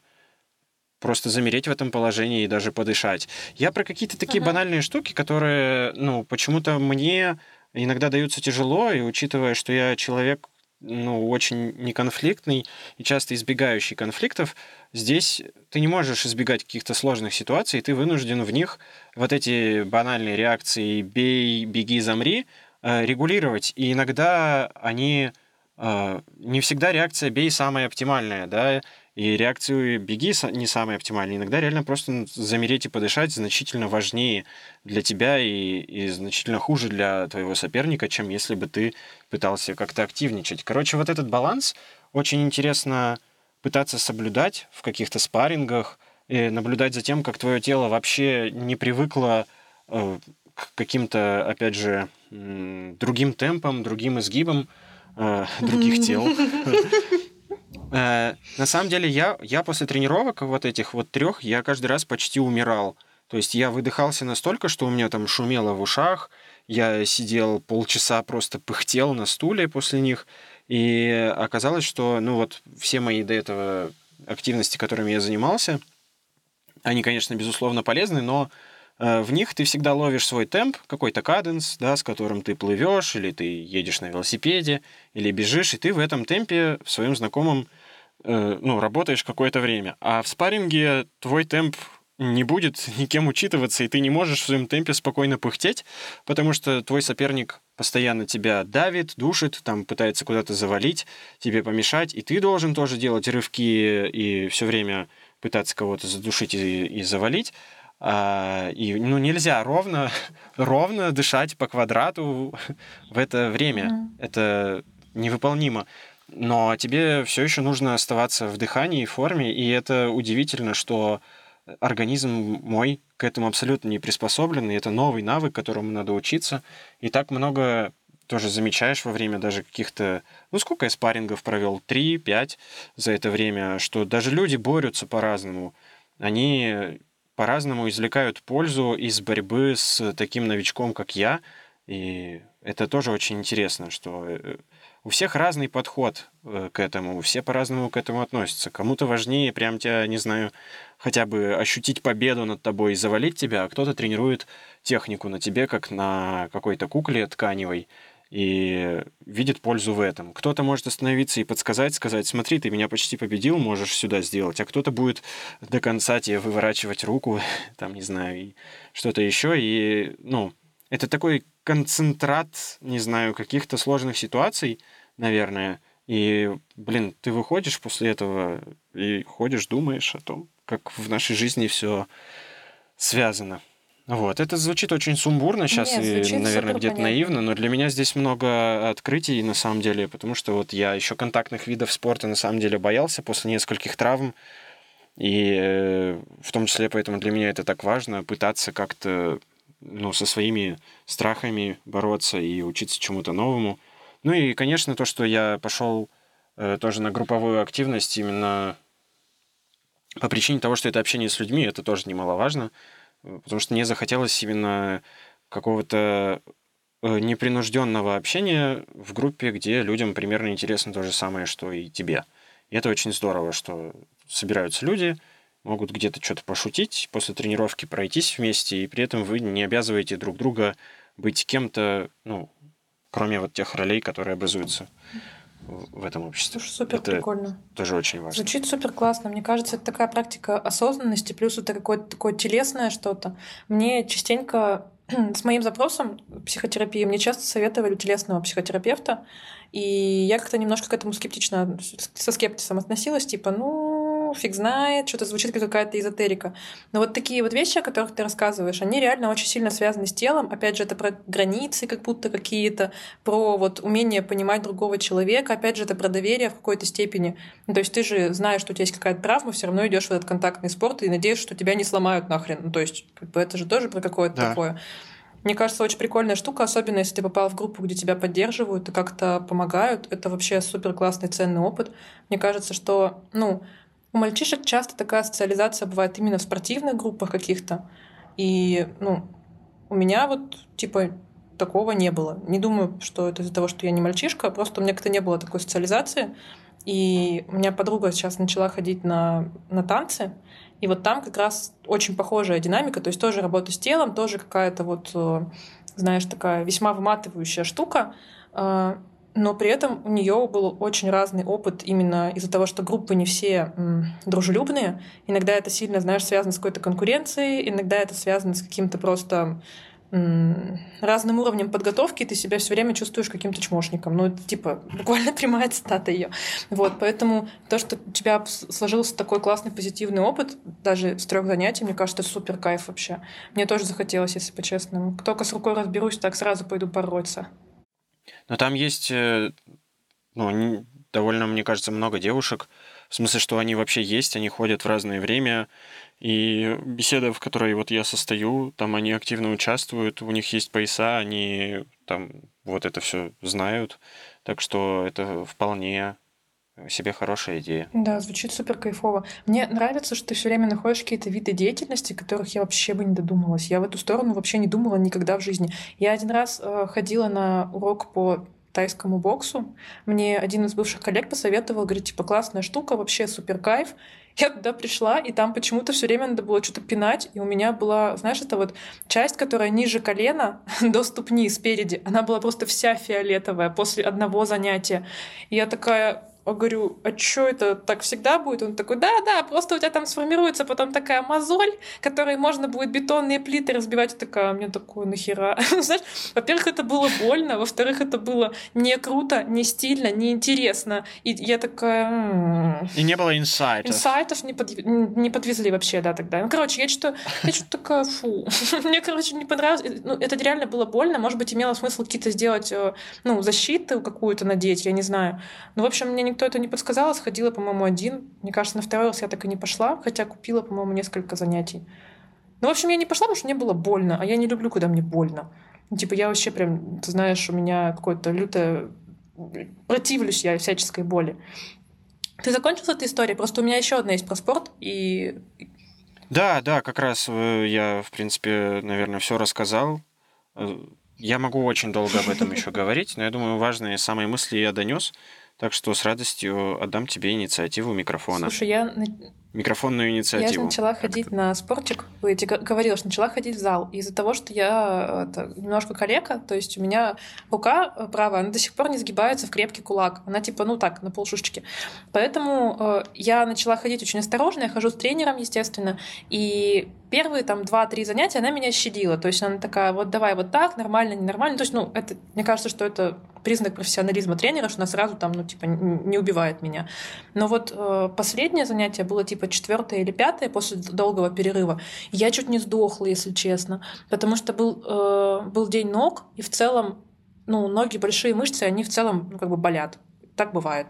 [SPEAKER 2] просто замереть в этом положении и даже подышать. Я про какие-то такие
[SPEAKER 1] Ага.
[SPEAKER 2] банальные штуки, которые, ну, почему-то мне иногда даются тяжело, и учитывая, что я человек, ну, очень неконфликтный и часто избегающий конфликтов, здесь ты не можешь избегать каких-то сложных ситуаций, ты вынужден в них вот эти банальные реакции «бей», «беги», «замри» э, регулировать. И иногда они... э, Не всегда реакция «бей» самая оптимальная, да, и реакцию «беги» не самая оптимальная. Иногда реально просто замереть и подышать значительно важнее для тебя и, и значительно хуже для твоего соперника, чем если бы ты пытался как-то активничать. Короче, вот этот баланс очень интересно пытаться соблюдать в каких-то спаррингах, и наблюдать за тем, как твое тело вообще не привыкло э, к каким-то, опять же, другим темпам, другим изгибам э, других тел. Э, На самом деле я, я после тренировок вот этих вот трех, я каждый раз почти умирал. То есть я выдыхался настолько, что у меня там шумело в ушах, я сидел полчаса просто пыхтел на стуле после них, и оказалось, что, ну вот, все мои до этого активности, которыми я занимался, они, конечно, безусловно полезны, но э, в них ты всегда ловишь свой темп, какой-то каденс, да, с которым ты плывешь, или ты едешь на велосипеде, или бежишь, и ты в этом темпе в своем знакомом э, ну, работаешь какое-то время. А в спарринге твой темп не будет никем учитываться, и ты не можешь в своем темпе спокойно пыхтеть, потому что твой соперник постоянно тебя давит, душит, там пытается куда-то завалить, тебе помешать, и ты должен тоже делать рывки и все время пытаться кого-то задушить и, и завалить. А, и ну, нельзя ровно, ровно дышать по квадрату в это время.
[SPEAKER 1] Мгм.
[SPEAKER 2] Это невыполнимо. Но тебе все еще нужно оставаться в дыхании и форме, и это удивительно, что организм мой к этому абсолютно не приспособлены. Это новый навык, которому надо учиться. И так много тоже замечаешь во время даже каких-то... Ну, сколько я спаррингов провел? Три, пять за это время, что даже люди борются по-разному. Они по-разному извлекают пользу из борьбы с таким новичком, как я. И это тоже очень интересно, что э, у всех разный подход э, к этому, все по-разному к этому относятся. Кому-то важнее прям тебя, не знаю, хотя бы ощутить победу над тобой и завалить тебя, а кто-то тренирует технику на тебе, как на какой-то кукле тканевой, и видит пользу в этом. Кто-то может остановиться и подсказать, сказать, смотри, ты меня почти победил, можешь сюда сделать, а кто-то будет до конца тебе выворачивать руку, там, не знаю, и что-то еще, и, ну, это такой концентрат, не знаю, каких-то сложных ситуаций, наверное. И, блин, ты выходишь после этого и ходишь, думаешь о том, как в нашей жизни все связано. Вот, это звучит очень сумбурно сейчас Нет, и, наверное, где-то наивно, но для меня здесь много открытий на самом деле, потому что вот я еще контактных видов спорта на самом деле боялся после нескольких травм, и э, в том числе поэтому для меня это так важно, пытаться как-то ну, со своими страхами бороться и учиться чему-то новому. Ну и, конечно, то, что я пошел э, тоже на групповую активность именно по причине того, что это общение с людьми, это тоже немаловажно, потому что мне захотелось именно какого-то э, непринужденного общения в группе, где людям примерно интересно то же самое, что и тебе. И это очень здорово, что собираются люди, могут где-то что-то пошутить, после тренировки пройтись вместе, и при этом вы не обязываете друг друга быть кем-то, ну, кроме вот тех ролей, которые образуются в этом обществе.
[SPEAKER 1] Слушай, супер это прикольно.
[SPEAKER 2] Тоже очень важно.
[SPEAKER 1] Звучит супер классно. Мне кажется, это такая практика осознанности, плюс это какое-то такое телесное что-то. Мне частенько с моим запросом психотерапии мне часто советовали телесного психотерапевта, и я как-то немножко к этому скептично, со скептисом относилась, типа, ну, фиг знает, что-то звучит как какая-то эзотерика. Но вот такие вот вещи, о которых ты рассказываешь, они реально очень сильно связаны с телом. Опять же, это про границы как будто какие-то, про вот умение понимать другого человека. Опять же, это про доверие в какой-то степени. Ну, то есть ты же знаешь, что у тебя есть какая-то травма, все равно идешь в этот контактный спорт и надеешься, что тебя не сломают нахрен. Ну, то есть как бы это же тоже про какое-то да. такое. Мне кажется, очень прикольная штука, особенно если ты попал в группу, где тебя поддерживают и как-то помогают. Это вообще супер классный, ценный опыт. Мне кажется, что, ну, у мальчишек часто такая социализация бывает именно в спортивных группах каких-то. И, ну, у меня вот, типа, такого не было. Не думаю, что это из-за того, что я не мальчишка, просто у меня как-то не было такой социализации. И у меня подруга сейчас начала ходить на, на танцы, и вот там как раз очень похожая динамика, то есть тоже работа с телом, тоже какая-то вот, э, знаешь, такая весьма выматывающая штука. Но при этом у нее был очень разный опыт именно из-за того, что группы не все м, дружелюбные. Иногда это сильно, знаешь, связано с какой-то конкуренцией, иногда это связано с каким-то просто м, разным уровнем подготовки, и ты себя все время чувствуешь каким-то чмошником. Ну, это типа буквально прямая цитата ее. Вот, поэтому то, что у тебя сложился такой классный позитивный опыт, даже с трех занятий, мне кажется, супер кайф вообще. Мне тоже захотелось, если по-честному. Только с рукой разберусь, так сразу пойду бороться.
[SPEAKER 2] Но там есть, э, ну, довольно, мне кажется, много девушек. В смысле, что они вообще есть, они ходят в разное время. И беседа, в которой вот я состою, там они активно участвуют, у них есть пояса, они там вот это все знают. Так что это вполне себе хорошая идея.
[SPEAKER 1] Да, звучит супер кайфово. Мне нравится, что ты все время находишь какие-то виды деятельности, которых я вообще бы не додумалась. Я в эту сторону вообще не думала никогда в жизни. Я один раз э, ходила на урок по тайскому боксу. Мне один из бывших коллег посоветовал, говорит, типа, классная штука, вообще супер кайф. Я туда пришла, и там почему-то все время надо было что-то пинать, и у меня была, знаешь, это вот часть, которая ниже колена, до ступни спереди, она была просто вся фиолетовая после одного занятия. И я такая, говорю, а что это так всегда будет? Он такой, да-да, просто у тебя там сформируется потом такая мозоль, которой можно будет бетонные плиты разбивать. Я такая, «А мне такое нахера? Знаешь, во-первых, это было больно, во-вторых, это было не круто, не стильно, не интересно. И я такая...
[SPEAKER 2] И не было инсайтов.
[SPEAKER 1] Инсайтов не, под... не подвезли вообще, да, тогда. Ну, короче, я что-то я что такая, фу. Мне, короче, не понравилось. Ну, это реально было больно. Может быть, имело смысл какие-то сделать, э, ну, защиту какую-то надеть, я не знаю. Ну, в общем, мне никто это не подсказал, сходила, по-моему, один. Мне кажется, на второй раз я так и не пошла, хотя купила, по-моему, несколько занятий. Ну, в общем, я не пошла, потому что мне было больно, а я не люблю, когда мне больно. Ну, типа, я вообще прям, ты знаешь, у меня какое-то лютое... Противлюсь я всяческой боли. Ты закончил с этой историей? Просто у меня еще одна есть про спорт, и...
[SPEAKER 2] Да, да, как раз э, я, в принципе, наверное, все рассказал. Э, я могу очень долго об этом еще говорить, но я думаю, важные самые мысли я донес. Так что с радостью отдам тебе инициативу микрофона.
[SPEAKER 1] Слушай, я
[SPEAKER 2] микрофонную инициативу.
[SPEAKER 1] Я начала ходить на спортик. Я тебе говорила, что начала ходить в зал. Из-за того, что я это, немножко калека, то есть у меня рука э, правая, она до сих пор не сгибается в крепкий кулак. Она типа, ну так, на полшушечки. Поэтому э, я начала ходить очень осторожно. Я хожу с тренером, естественно. И первые там два-три занятия она меня щадила. То есть она такая, вот давай вот так, нормально, ненормально. То есть, ну, это, мне кажется, что это признак профессионализма тренера, что она сразу там, ну, типа, не убивает меня. Но вот э, последнее занятие было типа четвертое или пятое после долгого перерыва. Я чуть не сдохла, если честно, потому что был, э, был день ног, и в целом, ну, ноги большие мышцы, они в целом, ну, как бы болят. Так бывает.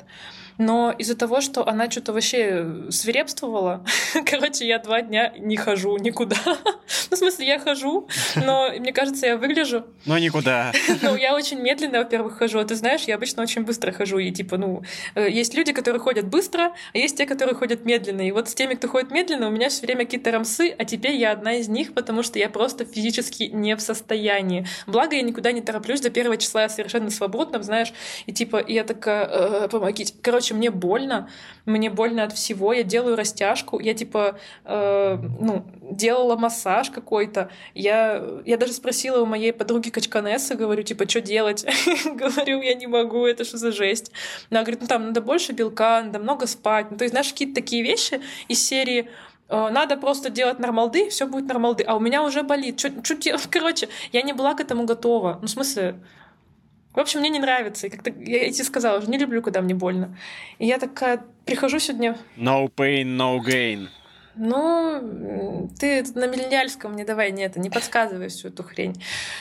[SPEAKER 1] Но из-за того, что она что-то вообще свирепствовала, короче, я два дня не хожу никуда. ну, в смысле, я хожу, но мне кажется, я выгляжу.
[SPEAKER 2] Но никуда.
[SPEAKER 1] ну, я очень медленно, во-первых, хожу. А ты знаешь, я обычно очень быстро хожу. И типа, ну, э, есть люди, которые ходят быстро, а есть те, которые ходят медленно. И вот с теми, кто ходит медленно, у меня все время какие-то рамсы, а теперь я одна из них, потому что я просто физически не в состоянии. Благо, я никуда не тороплюсь. До первого числа я совершенно свободна, знаешь. И типа, я такая, э, помогите. Короче, короче, мне больно, мне больно от всего, я делаю растяжку, я типа, э, ну, делала массаж какой-то, я, я даже спросила у моей подруги Качканессы, говорю, типа, что делать? говорю, я не могу, это что за жесть? Она говорит, ну там надо больше белка, надо много спать, ну, то есть, знаешь, какие-то такие вещи из серии э, надо просто делать нормалды, все будет нормалды. А у меня уже болит. Что делать? Короче, я не была к этому готова. Ну, в смысле, в общем, мне не нравится. И как-то я тебе сказала, уже не люблю, когда мне больно. И я такая прихожу сегодня...
[SPEAKER 2] No pain, no gain.
[SPEAKER 1] Ну, ты на миллениальском не давай, нет, не подсказывай всю эту хрень.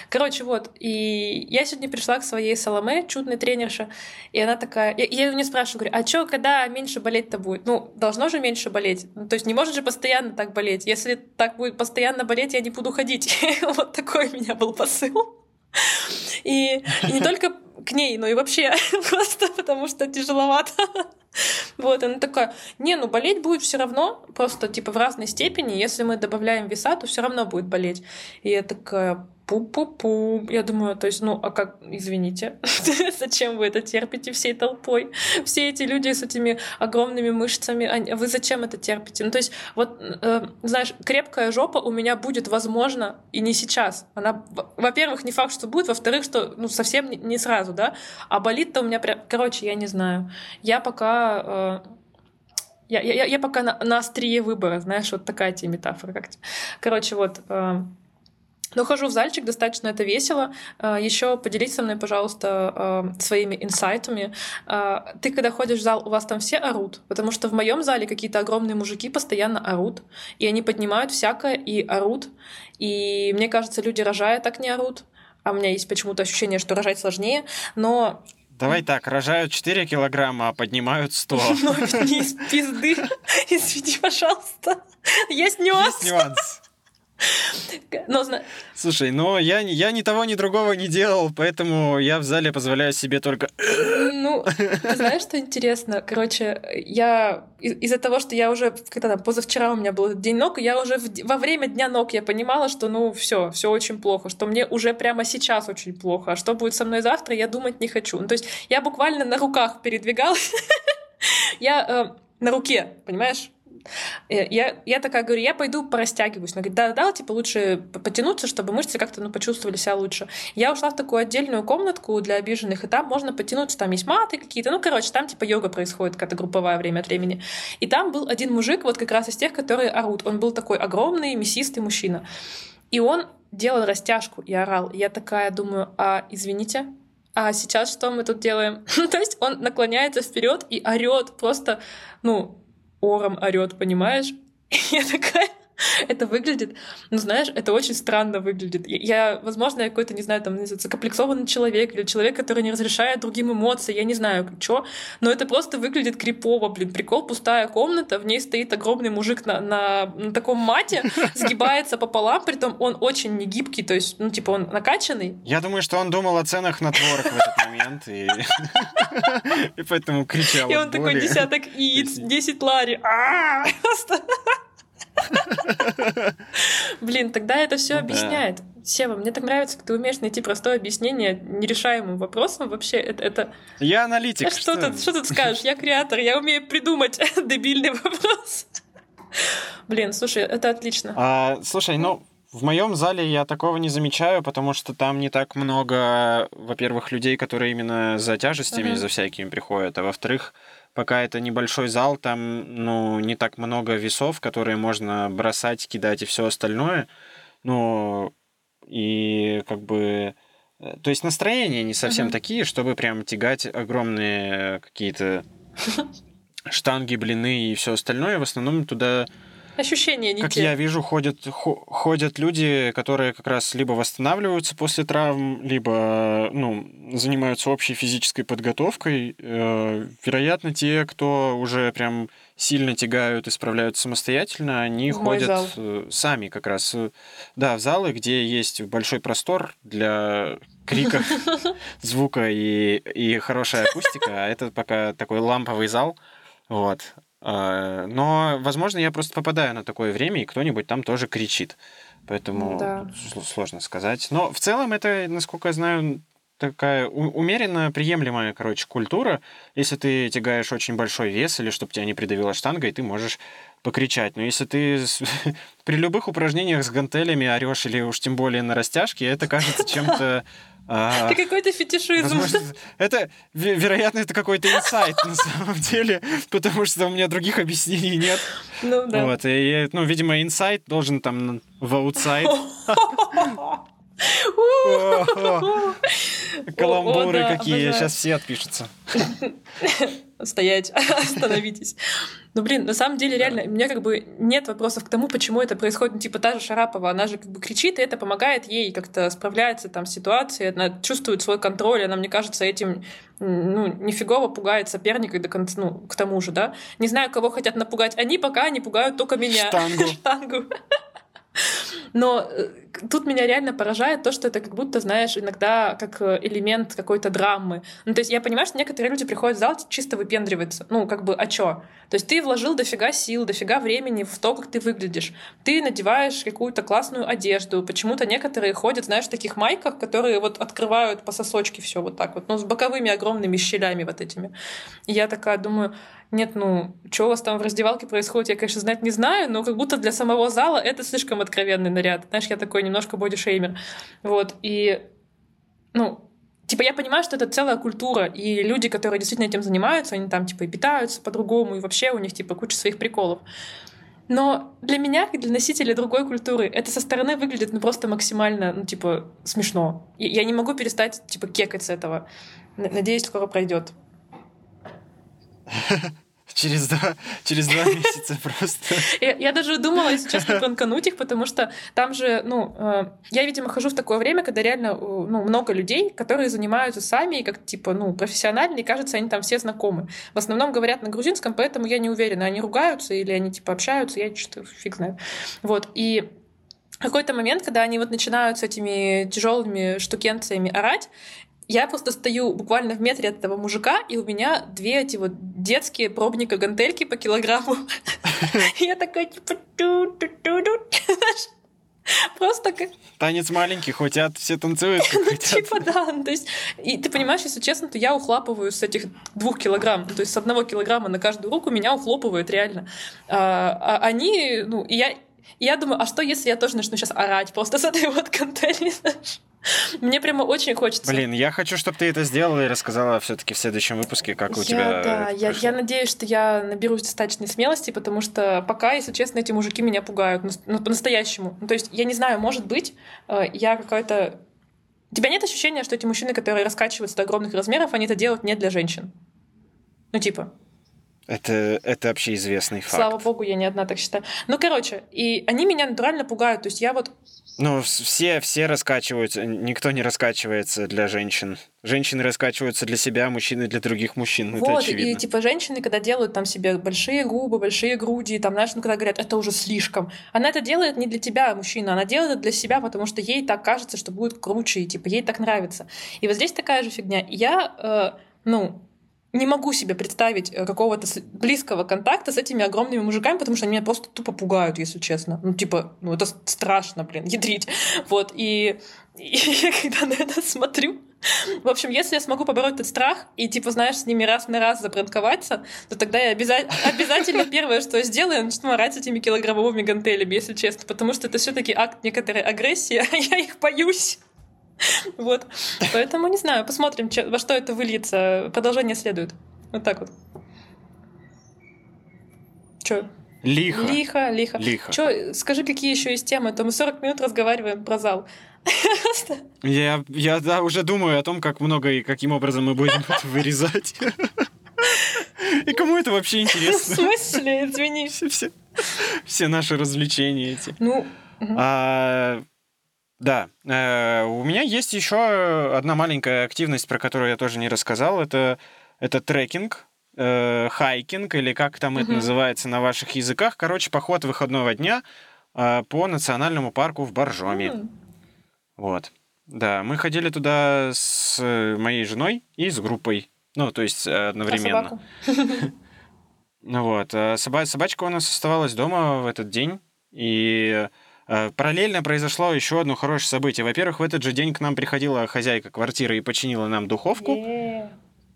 [SPEAKER 1] Короче, вот, и я сегодня пришла к своей Соломе, чудной тренерше, и она такая, я, я ее не спрашиваю, говорю, а что, когда меньше болеть-то будет? Ну, должно же меньше болеть. Ну, то есть не может же постоянно так болеть. Если так будет постоянно болеть, я не буду ходить. вот такой у меня был посыл. И, и не только к ней, но и вообще просто потому что тяжеловато. Вот, она такая, не, ну болеть будет все равно, просто типа в разной степени. Если мы добавляем веса, то все равно будет болеть. И я такая, пу-пу-пу. Я думаю, то есть, ну, а как, извините, зачем вы это терпите всей толпой? Все эти люди с этими огромными мышцами, вы зачем это терпите? Ну, то есть, вот, э, знаешь, крепкая жопа у меня будет, возможно, и не сейчас. Она, во-первых, не факт, что будет, во-вторых, что, ну, совсем не сразу, да? А болит-то у меня прям, короче, я не знаю. Я пока... Э, я, я, я пока на, на острие выбора, знаешь, вот такая тебе метафора. Как Короче, вот, э, но хожу в зальчик, достаточно это весело. А, Еще поделись со мной, пожалуйста, а, своими инсайтами. А, ты, когда ходишь в зал, у вас там все орут? Потому что в моем зале какие-то огромные мужики постоянно орут, и они поднимают всякое и орут. И мне кажется, люди рожая так не орут. А у меня есть почему-то ощущение, что рожать сложнее. Но
[SPEAKER 2] Давай так, рожают 4 килограмма, а поднимают 100.
[SPEAKER 1] Ну, не из пизды. Извини, пожалуйста. Есть нюанс.
[SPEAKER 2] Есть нюанс.
[SPEAKER 1] Но,
[SPEAKER 2] Слушай, но я, я ни того, ни другого не делал, поэтому я в зале позволяю себе только...
[SPEAKER 1] Ну, ты знаешь, что интересно? Короче, я из-за того, что я уже, когда там, позавчера у меня был день ног, я уже в, во время дня ног я понимала, что ну все, все очень плохо, что мне уже прямо сейчас очень плохо, а что будет со мной завтра, я думать не хочу. Ну, то есть я буквально на руках передвигалась. Я э, на руке, понимаешь? Э, я, я такая говорю, я пойду порастягиваюсь. Она говорит, да-да, типа лучше потянуться, чтобы мышцы как-то ну, почувствовали себя лучше. Я ушла в такую отдельную комнатку для обиженных, и там можно потянуться, там есть маты какие-то. Ну, короче, там типа йога происходит, какая-то групповая время от времени. И там был один мужик, вот как раз из тех, которые орут. Он был такой огромный, мясистый мужчина. И он делал растяжку и орал. Я такая думаю, а извините, а сейчас что мы тут делаем? То есть он наклоняется вперед и орет просто, ну, ором орет, понимаешь? Я такая, это выглядит, ну, знаешь, это очень странно выглядит. Я, возможно, я какой-то, не знаю, там, закомплексованный человек или человек, который не разрешает другим эмоции, я не знаю, что, но это просто выглядит крипово, блин. Прикол, пустая комната, в ней стоит огромный мужик на, на, на таком мате, сгибается пополам, при том он очень не гибкий, то есть, ну, типа, он накачанный.
[SPEAKER 2] Я думаю, что он думал о ценах на творог в этот момент, и, и поэтому кричал
[SPEAKER 1] И он такой, десяток яиц, 10 лари. А! Блин, тогда это все объясняет. Сева, мне так нравится, как ты умеешь найти простое объяснение нерешаемым вопросам. Вообще, это... это...
[SPEAKER 2] Я аналитик.
[SPEAKER 1] Что, что? Тут, что тут скажешь? Я креатор, я умею придумать дебильный вопрос. Блин, слушай, это отлично.
[SPEAKER 2] А, слушай, ну, в моем зале я такого не замечаю, потому что там не так много, во-первых, людей, которые именно за тяжестями, uh-huh. за всякими приходят, а во-вторых, пока это небольшой зал, там, ну, не так много весов, которые можно бросать, кидать и все остальное. Ну, и как бы... Э, то есть настроения не совсем uh-huh. такие, чтобы прям тягать огромные какие-то штанги, блины и все остальное. В основном туда
[SPEAKER 1] ощущения не
[SPEAKER 2] как
[SPEAKER 1] те.
[SPEAKER 2] я вижу, ходят, ходят люди, которые как раз либо восстанавливаются после травм, либо ну, занимаются общей физической подготовкой. Э, вероятно, те, кто уже прям сильно тягают и справляются самостоятельно, они в ходят э, сами как раз. Э, да, в залы, где есть большой простор для криков, звука и, и хорошая акустика. А это пока такой ламповый зал. Вот. А, но, возможно, я просто попадаю на такое время, и кто-нибудь там тоже кричит. Поэтому да. сложно сказать. Но в целом это, насколько я знаю, такая умеренно приемлемая, короче, культура. Если ты тягаешь очень большой вес или чтобы тебя не придавила штангой, ты можешь покричать. Но если ты при любых упражнениях с гантелями орешь или уж тем более на растяжке, это кажется чем-то
[SPEAKER 1] это какой-то фетишизм.
[SPEAKER 2] Это, вероятно, это какой-то инсайт на самом деле, потому что у меня других объяснений нет.
[SPEAKER 1] Ну да.
[SPEAKER 2] Вот, и, ну, видимо, инсайт должен там в аутсайд. Каламбуры какие, сейчас все отпишутся.
[SPEAKER 1] Стоять, остановитесь. Ну, блин, на самом деле, реально, у меня как бы нет вопросов к тому, почему это происходит. Ну, типа, та же Шарапова, она же как бы кричит, и это помогает ей как-то справляться там с ситуацией, она чувствует свой контроль, она, мне кажется, этим ну, нифигово пугает соперника до конца, ну, к тому же, да. Не знаю, кого хотят напугать они, пока они пугают только меня.
[SPEAKER 2] Штангу.
[SPEAKER 1] Штангу. Но э, тут меня реально поражает то, что это как будто, знаешь, иногда как э, элемент какой-то драмы. Ну, то есть я понимаю, что некоторые люди приходят в зал чисто выпендриваться. Ну, как бы, а чё? То есть ты вложил дофига сил, дофига времени в то, как ты выглядишь. Ты надеваешь какую-то классную одежду. Почему-то некоторые ходят, знаешь, в таких майках, которые вот открывают по сосочке все вот так вот, ну, с боковыми огромными щелями вот этими. И я такая думаю, нет, ну, что у вас там в раздевалке происходит, я, конечно, знать не знаю, но как будто для самого зала это слишком откровенный наряд. Знаешь, я такой немножко бодишеймер. Вот, и, ну, Типа, я понимаю, что это целая культура, и люди, которые действительно этим занимаются, они там, типа, и питаются по-другому, и вообще у них, типа, куча своих приколов. Но для меня, как для носителя другой культуры, это со стороны выглядит, ну, просто максимально, ну, типа, смешно. Я не могу перестать, типа, кекать с этого. Надеюсь, скоро пройдет.
[SPEAKER 2] Через два, через два месяца просто.
[SPEAKER 1] Я, я даже думала, если честно, пранкануть их, потому что там же, ну, э, я, видимо, хожу в такое время, когда реально ну, много людей, которые занимаются сами, и как типа, ну, профессиональные, и кажется, они там все знакомы. В основном говорят на грузинском, поэтому я не уверена, они ругаются или они типа общаются, я что-то фиг знаю. Вот, и какой-то момент, когда они вот начинают с этими тяжелыми штукенциями орать, я просто стою буквально в метре от этого мужика, и у меня две эти вот детские пробника гантельки по килограмму. Я такая, типа, Просто как...
[SPEAKER 2] Танец маленький, хотят, все танцуют,
[SPEAKER 1] Ну, типа, да. Ну, то есть, и ты понимаешь, если честно, то я ухлапываю с этих двух килограмм. То есть с одного килограмма на каждую руку меня ухлопывают реально. А, а они, ну, и я, и я думаю, а что, если я тоже начну сейчас орать просто с этой вот гантели, мне прямо очень хочется.
[SPEAKER 2] Блин, я хочу, чтобы ты это сделала и рассказала все-таки в следующем выпуске, как у
[SPEAKER 1] я,
[SPEAKER 2] тебя.
[SPEAKER 1] Да, я, я надеюсь, что я наберусь достаточной смелости, потому что пока, если честно, эти мужики меня пугают. Ну, по-настоящему. Ну, то есть, я не знаю, может быть, э, я какая-то. У тебя нет ощущения, что эти мужчины, которые раскачиваются до огромных размеров, они это делают не для женщин? Ну, типа.
[SPEAKER 2] Это, это общеизвестный факт.
[SPEAKER 1] Слава богу, я не одна так считаю. Ну, короче, и они меня натурально пугают. То есть я вот
[SPEAKER 2] ну, все, все раскачиваются, никто не раскачивается для женщин. Женщины раскачиваются для себя, мужчины для других мужчин.
[SPEAKER 1] Вот,
[SPEAKER 2] это очевидно.
[SPEAKER 1] и типа женщины, когда делают там себе большие губы, большие груди, там, знаешь, ну, когда говорят, это уже слишком. Она это делает не для тебя, мужчина, она делает это для себя, потому что ей так кажется, что будет круче, и типа ей так нравится. И вот здесь такая же фигня. Я, э, ну, не могу себе представить э, какого-то близкого контакта с этими огромными мужиками, потому что они меня просто тупо пугают, если честно. Ну, типа, ну это страшно, блин, ядрить. Вот, и, и я когда на это смотрю, в общем, если я смогу побороть этот страх и, типа, знаешь, с ними раз на раз запранковаться, то тогда я обяза- обязательно первое, что сделаю, начну орать этими килограммовыми гантелями, если честно, потому что это все таки акт некоторой агрессии, а я их боюсь. Вот. Поэтому не знаю, посмотрим, во что это выльется. Продолжение следует. Вот так вот. Че?
[SPEAKER 2] Лихо.
[SPEAKER 1] Лихо, лихо.
[SPEAKER 2] Лихо.
[SPEAKER 1] Че, скажи, какие еще есть темы? А то мы 40 минут разговариваем про зал.
[SPEAKER 2] Я, я да, уже думаю о том, как много и каким образом мы будем это вырезать. И кому это вообще интересно?
[SPEAKER 1] В смысле? Извини.
[SPEAKER 2] Все, все, все наши развлечения эти.
[SPEAKER 1] Ну,
[SPEAKER 2] а, да, э, у меня есть еще одна маленькая активность, про которую я тоже не рассказал. Это, это трекинг, э, хайкинг, или как там это называется на ваших языках. Короче, поход выходного дня э, по национальному парку в Боржоме. Вот. Да, мы ходили туда с моей женой и с группой. Ну, то есть одновременно. А ну вот. Соба- собачка у нас оставалась дома в этот день. И Э, параллельно произошло еще одно хорошее событие. Во-первых, в этот же день к нам приходила хозяйка квартиры и починила нам духовку.
[SPEAKER 1] Yeah.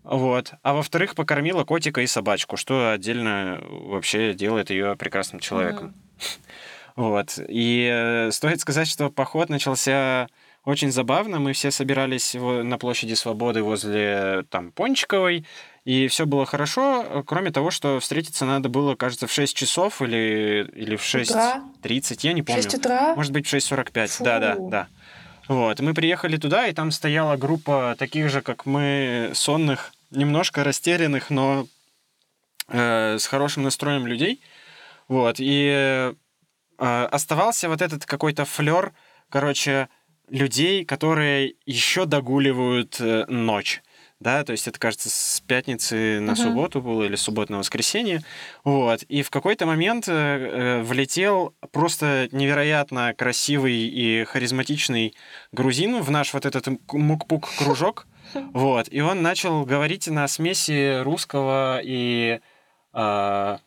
[SPEAKER 2] Вот. А во-вторых, покормила котика и собачку, что отдельно вообще делает ее прекрасным человеком. Вот. И э, стоит сказать, что поход начался очень забавно. Мы все собирались на площади Свободы возле там Пончиковой. И все было хорошо, кроме того, что встретиться надо было, кажется, в 6 часов или, или в 6.30, я не помню.
[SPEAKER 1] 6 утра?
[SPEAKER 2] Может быть, в 6.45. Да, да, да. Вот, мы приехали туда, и там стояла группа таких же, как мы, сонных, немножко растерянных, но э, с хорошим настроем людей. Вот, и э, оставался вот этот какой-то флер, короче, людей, которые еще догуливают э, ночь. Да, то есть это, кажется, с пятницы на uh-huh. субботу было или субботу на воскресенье, вот, и в какой-то момент э, э, влетел просто невероятно красивый и харизматичный грузин в наш вот этот мукпук кружок, вот, и он начал говорить на смеси русского и э,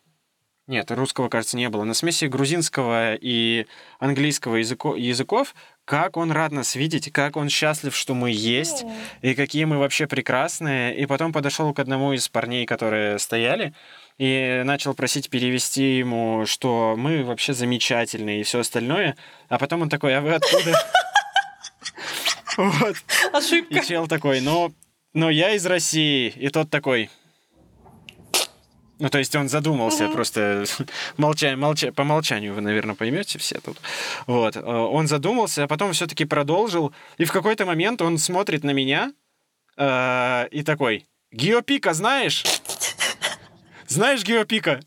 [SPEAKER 2] нет, русского, кажется, не было. На смеси грузинского и английского языко, языков, как он рад нас видеть, как он счастлив, что мы есть, и какие мы вообще прекрасные. И потом подошел к одному из парней, которые стояли, и начал просить перевести ему, что мы вообще замечательные и все остальное. А потом он такой, а вы откуда? Вот.
[SPEAKER 1] Ошибка.
[SPEAKER 2] И чел такой, ну, но я из России. И тот такой, ну, то есть он задумался, угу. просто молча, молча, по молчанию вы, наверное, поймете все тут. Вот. Э, он задумался, а потом все-таки продолжил. И в какой-то момент он смотрит на меня э, и такой: Геопика знаешь? Знаешь Геопика?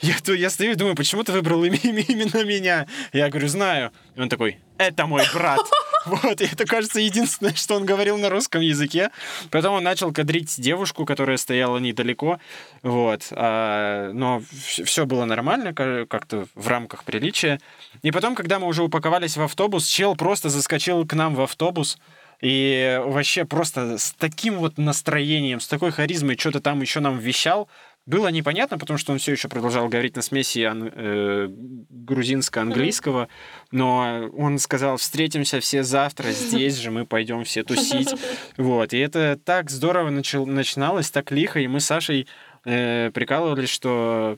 [SPEAKER 2] Я, я стою и думаю, почему ты выбрал именно меня? Я говорю, знаю. И он такой, это мой брат. Вот, и это, кажется, единственное, что он говорил на русском языке. Потом он начал кадрить девушку, которая стояла недалеко. Вот. А, но все было нормально, как-то в рамках приличия. И потом, когда мы уже упаковались в автобус, чел просто заскочил к нам в автобус. И вообще просто с таким вот настроением, с такой харизмой что-то там еще нам вещал. Было непонятно, потому что он все еще продолжал говорить на смеси ан- э, грузинско-английского, но он сказал, встретимся все завтра здесь же, мы пойдем все тусить. Вот, и это так здорово начал, начиналось, так лихо, и мы с Сашей э, прикалывались, что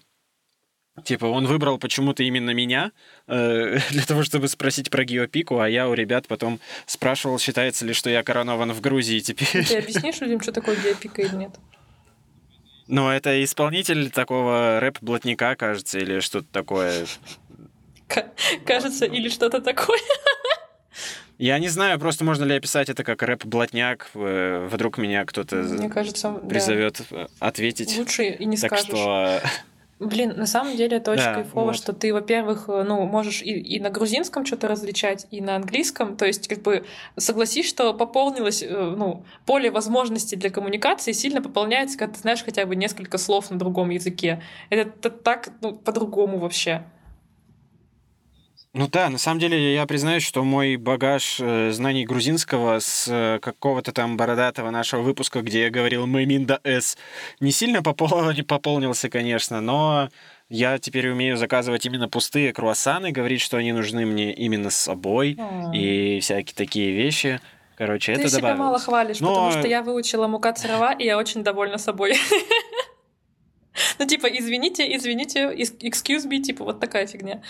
[SPEAKER 2] Типа, он выбрал почему-то именно меня э, для того, чтобы спросить про геопику, а я у ребят потом спрашивал, считается ли, что я коронован в Грузии теперь.
[SPEAKER 1] Ты объяснишь людям, что такое геопика или нет?
[SPEAKER 2] Ну, это исполнитель такого рэп-блатника, кажется, или что-то такое.
[SPEAKER 1] Кажется, или что-то такое.
[SPEAKER 2] Я не знаю, просто можно ли описать это как рэп-блатняк. э, Вдруг меня кто-то
[SPEAKER 1] Мне кажется, да.
[SPEAKER 2] призовет э, ответить.
[SPEAKER 1] Лучше и не
[SPEAKER 2] Так
[SPEAKER 1] скажешь.
[SPEAKER 2] что
[SPEAKER 1] Блин, на самом деле это очень
[SPEAKER 2] Да,
[SPEAKER 1] кайфово,
[SPEAKER 2] вот.
[SPEAKER 1] что ты, во-первых, э, ну, можешь и, и на грузинском что-то различать, и на английском. То есть, как бы, согласись, что пополнилось, э, ну, поле возможностей для коммуникации сильно пополняется, когда ты знаешь хотя бы несколько слов на другом языке. Это, так, ну, по-другому вообще.
[SPEAKER 2] Ну да, на самом деле я признаюсь, что мой багаж э, знаний грузинского с э, какого-то там бородатого нашего выпуска, где я говорил «Мэминда С», не сильно попол- пополнился, конечно, но я теперь умею заказывать именно пустые круассаны, говорить, что они нужны мне именно с собой и всякие такие вещи. Короче,
[SPEAKER 1] Ты
[SPEAKER 2] это
[SPEAKER 1] себя
[SPEAKER 2] добавилось.
[SPEAKER 1] мало хвалишь,
[SPEAKER 2] Но-
[SPEAKER 1] потому что я выучила мука царова, и я очень довольна собой. Ну, типа, извините, извините, excuse me, типа, вот такая фигня.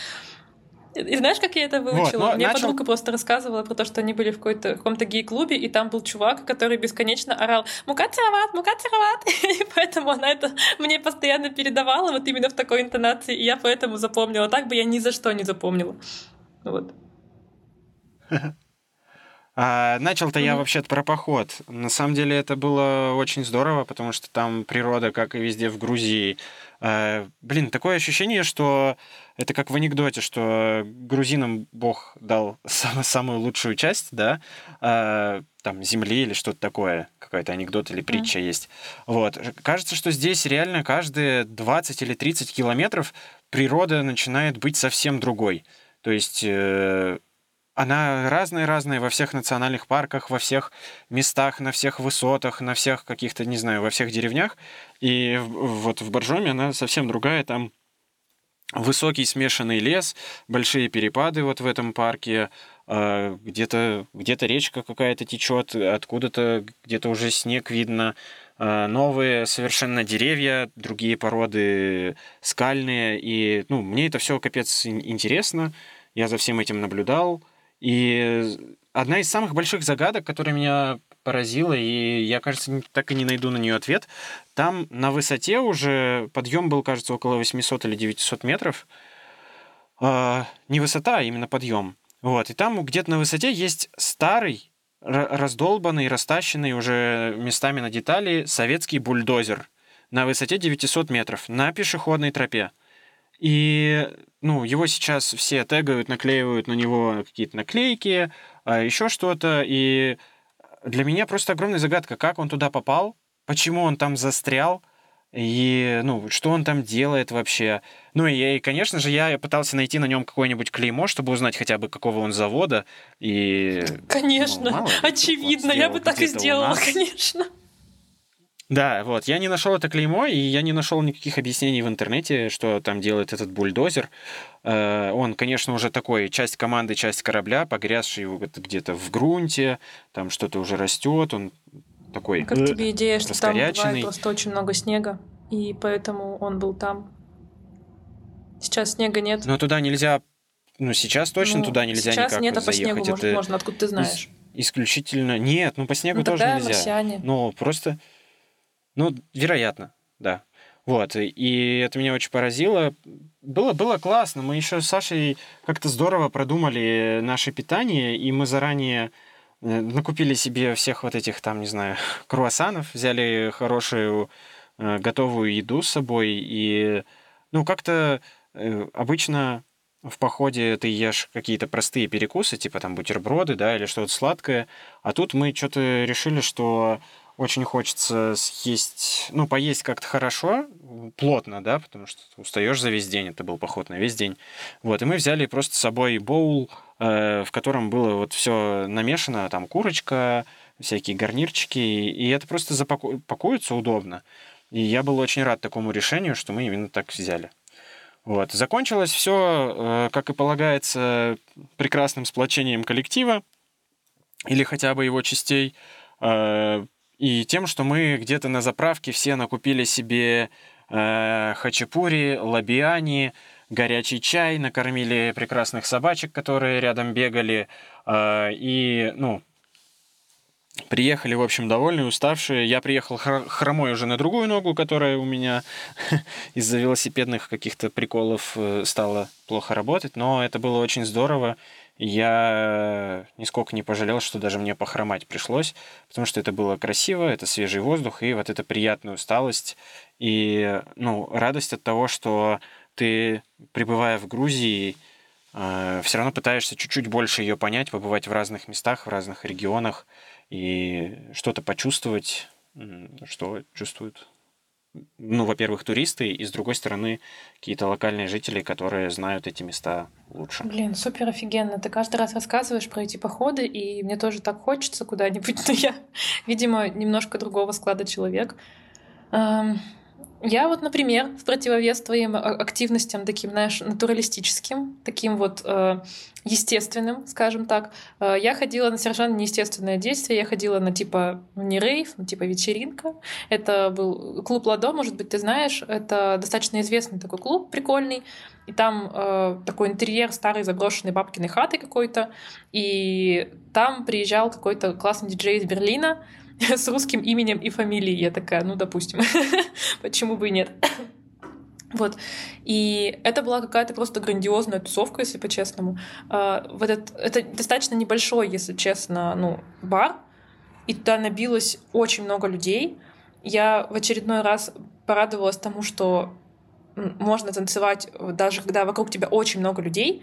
[SPEAKER 1] И знаешь, как я это выучила?
[SPEAKER 2] но
[SPEAKER 1] Мне
[SPEAKER 2] начал-
[SPEAKER 1] подруга просто рассказывала про то, что они были в, какой-то, в каком-то гей-клубе, и там был чувак, который бесконечно орал «Мука цароват, мука цароват!» И поэтому она это мне постоянно передавала вот именно в такой интонации, и я поэтому запомнила. Так бы я ни за что не запомнила. Вот.
[SPEAKER 2] А, начал-то я
[SPEAKER 1] Мгм.
[SPEAKER 2] вообще-то про поход. На самом деле это было очень здорово, потому что там природа, как и везде в Грузии. Э, блин, такое ощущение, что это как в анекдоте, что грузинам Бог дал сам- самую лучшую часть, да, э, там, земли или что-то такое, какой-то анекдот или притча есть. Вот. Кажется, что здесь реально каждые 20 или 30 километров природа начинает быть совсем другой. То есть э, она разная-разная во всех национальных парках, во всех местах, на всех высотах, на всех каких-то, не знаю, во всех деревнях. И вот в Боржоме она совсем другая. Там высокий смешанный лес, большие перепады вот в этом парке, э, где-то где речка какая-то течет, откуда-то где-то уже снег видно, э, новые совершенно деревья, другие породы скальные, и ну, мне это все капец ин- интересно, я за всем этим наблюдал, и одна из самых больших загадок, которая меня поразила, и я, кажется, так и не найду на нее ответ, там на высоте уже подъем был, кажется, около 800 или 900 метров, а, не высота, а именно подъем. Вот, и там где-то на высоте есть старый, ра- раздолбанный, растащенный уже местами на детали советский бульдозер на высоте 900 метров на пешеходной тропе. И, ну, его сейчас все тегают, наклеивают на него какие-то наклейки, а, еще что-то. И для меня просто огромная загадка, как он туда попал, почему он там застрял, и, ну, что он там делает вообще. Ну, и, и, конечно же, я пытался найти на нем какое-нибудь клеймо, чтобы узнать хотя бы, какого он завода. И...
[SPEAKER 1] Конечно,
[SPEAKER 2] Ну, ли,
[SPEAKER 1] очевидно, я бы так и сделала, конечно.
[SPEAKER 2] Да, вот, я не нашел это клеймо, и я не нашел никаких объяснений в интернете, что там делает этот бульдозер. Э, Он, конечно, уже такой, часть команды, часть корабля, погрязший где-то в грунте, там что-то уже растет, он такой...
[SPEAKER 1] Как
[SPEAKER 2] э,
[SPEAKER 1] тебе идея, что там бывает просто очень много снега, и поэтому он был там? Сейчас снега нет.
[SPEAKER 2] Но туда нельзя... Ну, сейчас точно
[SPEAKER 1] Ну,
[SPEAKER 2] туда нельзя
[SPEAKER 1] Сейчас
[SPEAKER 2] никак
[SPEAKER 1] нет, а по
[SPEAKER 2] заехать.
[SPEAKER 1] снегу, может, можно, откуда ты знаешь?
[SPEAKER 2] исключительно... Нет, ну по снегу
[SPEAKER 1] Ну
[SPEAKER 2] тоже нельзя.
[SPEAKER 1] марсиане.
[SPEAKER 2] Ну, просто... Ну, вероятно, да. Вот, и это меня очень поразило. Было, было классно. Мы еще с Сашей как-то здорово продумали наше питание, и мы заранее э, накупили себе всех вот этих там, не знаю, круассанов, взяли хорошую э, готовую еду с собой, и, ну, как-то э, обычно в походе ты ешь какие-то простые перекусы, типа там бутерброды, да, или что-то сладкое, а тут мы что-то решили, что очень хочется съесть, ну, поесть как-то хорошо, плотно, да, потому что устаешь за весь день, это был поход на весь день. Вот, и мы взяли просто с собой боул, э, в котором было вот все намешано, там курочка, всякие гарнирчики, и это просто запаку- пакуется удобно. И я был очень рад такому решению, что мы именно так взяли. Вот. Закончилось все, как и полагается, прекрасным сплочением коллектива или хотя бы его частей. э, И тем, что мы где-то на заправке все накупили себе э, хачапури, лабиани, горячий чай, накормили прекрасных собачек, которые рядом бегали. э, И, ну, приехали, в общем, довольные, уставшие. Я приехал хр- хромой уже на другую ногу, которая у меня из-за велосипедных каких-то приколов э, стала плохо работать, но это было очень здорово. Я нисколько не пожалел, что даже мне похромать пришлось, потому что это было красиво, это свежий воздух и вот эта приятная усталость. И ну, радость от того, что ты, пребывая в Грузии, э, все равно пытаешься чуть-чуть больше ее понять, побывать в разных местах, в разных регионах и что-то почувствовать, что чувствуют ну, во-первых, туристы, и с другой стороны, какие-то локальные жители, которые знают эти места лучше.
[SPEAKER 1] Блин, супер офигенно. Ты каждый раз рассказываешь про эти походы, и мне тоже так хочется куда-нибудь, но я, видимо, немножко другого склада человек. Я вот, например, в противовес твоим а, активностям таким, знаешь, натуралистическим, таким вот э, естественным, скажем так, э, я ходила на совершенно неестественное действие. Я ходила на типа не рейв, ну типа вечеринка. Это был клуб Ладо, может быть, ты знаешь. Это достаточно известный такой клуб, прикольный. И там э, такой интерьер старой заброшенной бабкиной хаты какой-то. И там приезжал какой-то классный диджей из Берлина, с русским именем и фамилией. Я такая, ну, допустим, почему бы и нет. Вот. И это была какая-то просто грандиозная тусовка, если по-честному. А, в этот, это достаточно небольшой, если честно, ну, бар. И туда набилось очень много людей. Я в очередной раз порадовалась тому, что можно танцевать даже когда вокруг тебя очень много людей.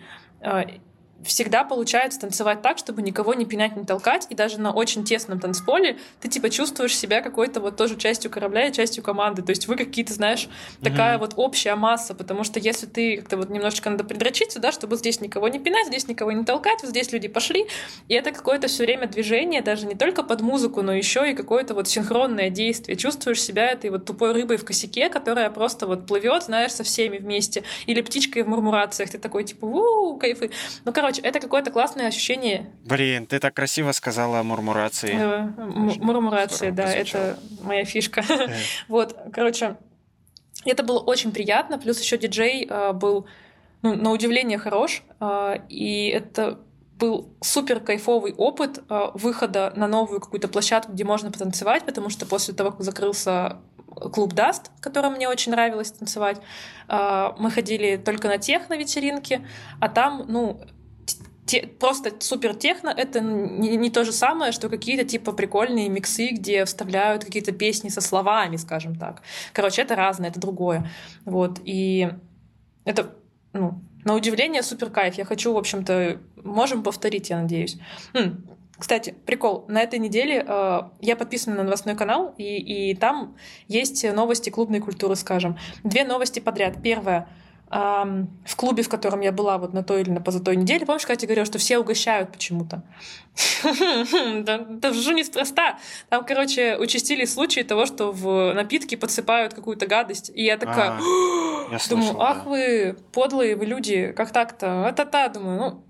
[SPEAKER 1] Всегда получается танцевать так, чтобы никого не пинать, не толкать, и даже на очень тесном танцполе ты типа чувствуешь себя какой-то вот тоже частью корабля и частью команды, то есть вы какие-то, знаешь, такая mm-hmm. вот общая масса, потому что если ты как-то вот немножечко надо придрочиться, да, чтобы здесь никого не пинать, здесь никого не толкать, вот здесь люди пошли, и это какое-то все время движение, даже не только под музыку, но еще и какое-то вот синхронное действие, чувствуешь себя этой вот тупой рыбой в косяке, которая просто вот плывет, знаешь, со всеми вместе, или птичкой в мурмурациях, ты такой типа, у кайфы. Ну, короче, короче, это какое-то классное ощущение.
[SPEAKER 2] Блин, ты так красиво сказала о мурмурации.
[SPEAKER 1] Э, мурмурация, да, это моя фишка. Вот, короче, это было очень приятно, плюс еще диджей э, был ну, на удивление хорош, э, и это был супер кайфовый опыт выхода на новую какую-то площадку, где можно потанцевать, потому что после того, как закрылся клуб Даст, в котором мне очень нравилось танцевать, мы ходили только на техно вечеринки, а там, ну, те, просто супер техно это не, не то же самое, что какие-то типа прикольные миксы, где вставляют какие-то песни со словами, скажем так. Короче, это разное, это другое. Вот. И это, ну, на удивление супер кайф. Я хочу, в общем-то, можем повторить, я надеюсь. М, кстати, прикол. На этой неделе э, я подписана на новостной канал, и, и там есть новости клубной культуры, скажем. Две новости подряд. Первая — в клубе, в котором я была вот на той или на позатой неделе, помнишь, когда я говорила, что все угощают почему-то? Да же неспроста. Там, короче, участились случаи того, что в напитки подсыпают какую-то гадость. И я такая, а, думаю, ах вы подлые вы люди, как так-то? Это-та, думаю, ну,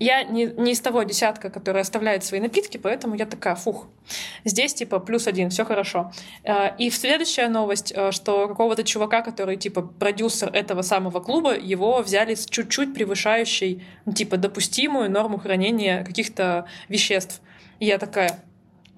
[SPEAKER 1] я не, не из того десятка, который оставляет свои напитки, поэтому я такая, фух, здесь типа плюс один, все хорошо. Э, и следующая новость, э, что какого-то чувака, который типа продюсер этого самого клуба, его взяли с чуть-чуть превышающей, ну, типа, допустимую норму хранения каких-то веществ. И я такая,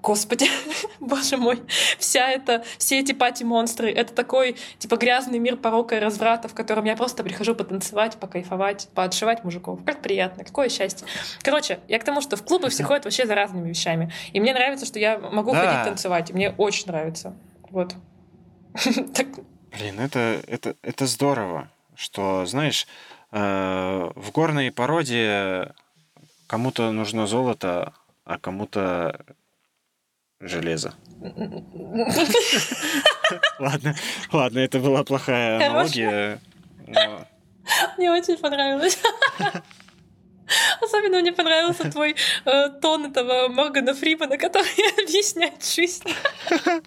[SPEAKER 1] Господи, боже мой, вся эта, все эти пати-монстры, это такой, типа, грязный мир порока и разврата, в котором я просто прихожу потанцевать, покайфовать, поотшивать мужиков. Как приятно, какое счастье. Короче, я к тому, что в клубы все ходят вообще за разными вещами. И мне нравится, что я могу да. ходить танцевать. Мне очень нравится. Вот.
[SPEAKER 2] Блин, это, это, это здорово, что, знаешь, э, в горной породе кому-то нужно золото, а кому-то железо. Ладно, ладно, это была плохая аналогия.
[SPEAKER 1] Мне очень понравилось. Особенно мне понравился твой э, тон этого Моргана Фримана, который объясняет жизнь.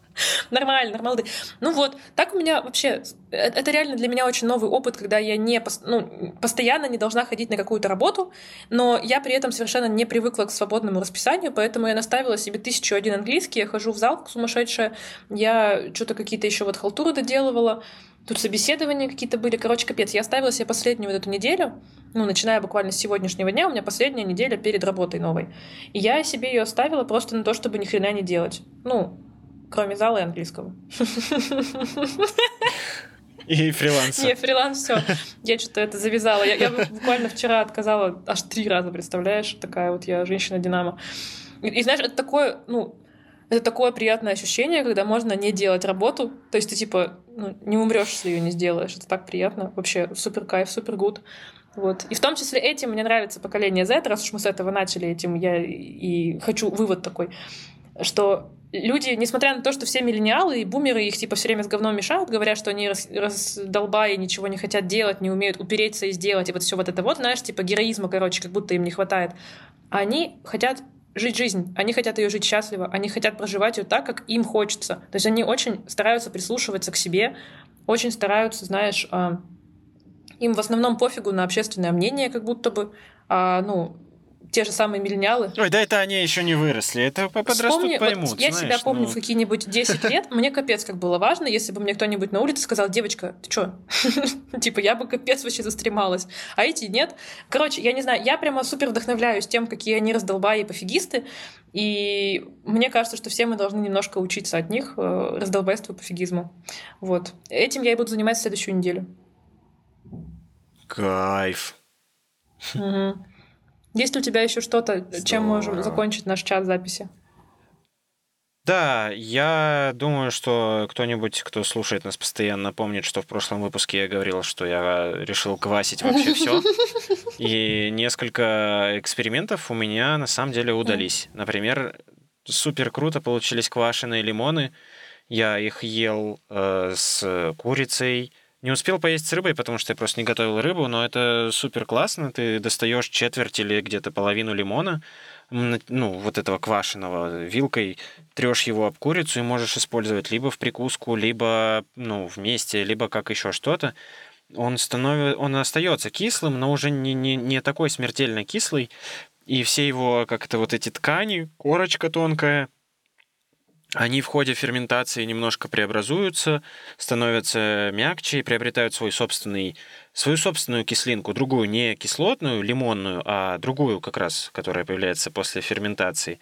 [SPEAKER 1] Нормально, нормально. Ну вот, так у меня вообще... Э, это реально для меня очень новый опыт, когда я не ну, постоянно не должна ходить на какую-то работу, но я при этом совершенно не привыкла к свободному расписанию, поэтому я наставила себе тысячу один английский, я хожу в зал сумасшедшая, я что-то какие-то еще вот халтуры доделывала, Тут собеседования какие-то были. Короче, капец. Я оставила себе последнюю вот эту неделю, ну, начиная буквально с сегодняшнего дня, у меня последняя неделя перед работой новой. И я себе ее оставила просто на то, чтобы ни хрена не делать. Ну, кроме зала и английского.
[SPEAKER 2] И фриланс.
[SPEAKER 1] Не, фриланс, все. Я что-то это завязала. Я, я буквально вчера отказала аж три раза, представляешь? Такая вот я женщина-динамо. И, и знаешь, это такое, ну, это такое приятное ощущение, когда можно не делать работу. То есть ты типа ну, не умрешь, если ее не сделаешь. Это так приятно. Вообще супер кайф, супер гуд. Вот. И в том числе этим мне нравится поколение Z, раз уж мы с этого начали, этим я и хочу вывод такой, что люди, несмотря на то, что все миллениалы и бумеры их типа все время с говном мешают, говорят, что они раз, раздолбая, ничего не хотят делать, не умеют упереться и сделать, и вот все вот это вот, знаешь, типа героизма, короче, как будто им не хватает. А они хотят жить жизнь, они хотят ее жить счастливо, они хотят проживать ее так, как им хочется. То есть они очень стараются прислушиваться к себе, очень стараются, знаешь, а, им в основном пофигу на общественное мнение, как будто бы, а, ну, те же самые миллениалы.
[SPEAKER 2] Ой, да это они еще не выросли. Это подрастут,
[SPEAKER 1] Вспомни,
[SPEAKER 2] поймут.
[SPEAKER 1] Вот я
[SPEAKER 2] знаешь,
[SPEAKER 1] себя помню
[SPEAKER 2] ну...
[SPEAKER 1] в какие-нибудь 10 лет, мне капец как было важно, если бы мне кто-нибудь на улице сказал, девочка, ты что? Типа, я бы капец вообще застремалась. А эти нет. Короче, я не знаю, я прямо супер вдохновляюсь тем, какие они раздолбаи и пофигисты, и мне кажется, что все мы должны немножко учиться от них э, раздолбайству и пофигизму. Вот. Этим я и буду заниматься следующую неделю.
[SPEAKER 2] Кайф.
[SPEAKER 1] Угу. Есть ли у тебя еще что-то, чем можем закончить наш час записи?
[SPEAKER 2] Да, я думаю, что кто-нибудь, кто слушает нас постоянно, помнит, что в прошлом выпуске я говорил, что я решил квасить вообще все. И несколько экспериментов у меня на самом деле удались. Например, супер круто получились квашеные лимоны. Я их ел э, с курицей, не успел поесть с рыбой, потому что я просто не готовил рыбу, но это супер классно. Ты достаешь четверть или где-то половину лимона, ну, вот этого квашеного вилкой, трешь его об курицу и можешь использовать либо в прикуску, либо, ну, вместе, либо как еще что-то. Он, становится, он остается кислым, но уже не, не, не такой смертельно кислый. И все его как-то вот эти ткани, корочка тонкая, они в ходе ферментации немножко преобразуются, становятся мягче и приобретают свой собственный, свою собственную кислинку, другую, не кислотную, лимонную, а другую как раз, которая появляется после ферментации.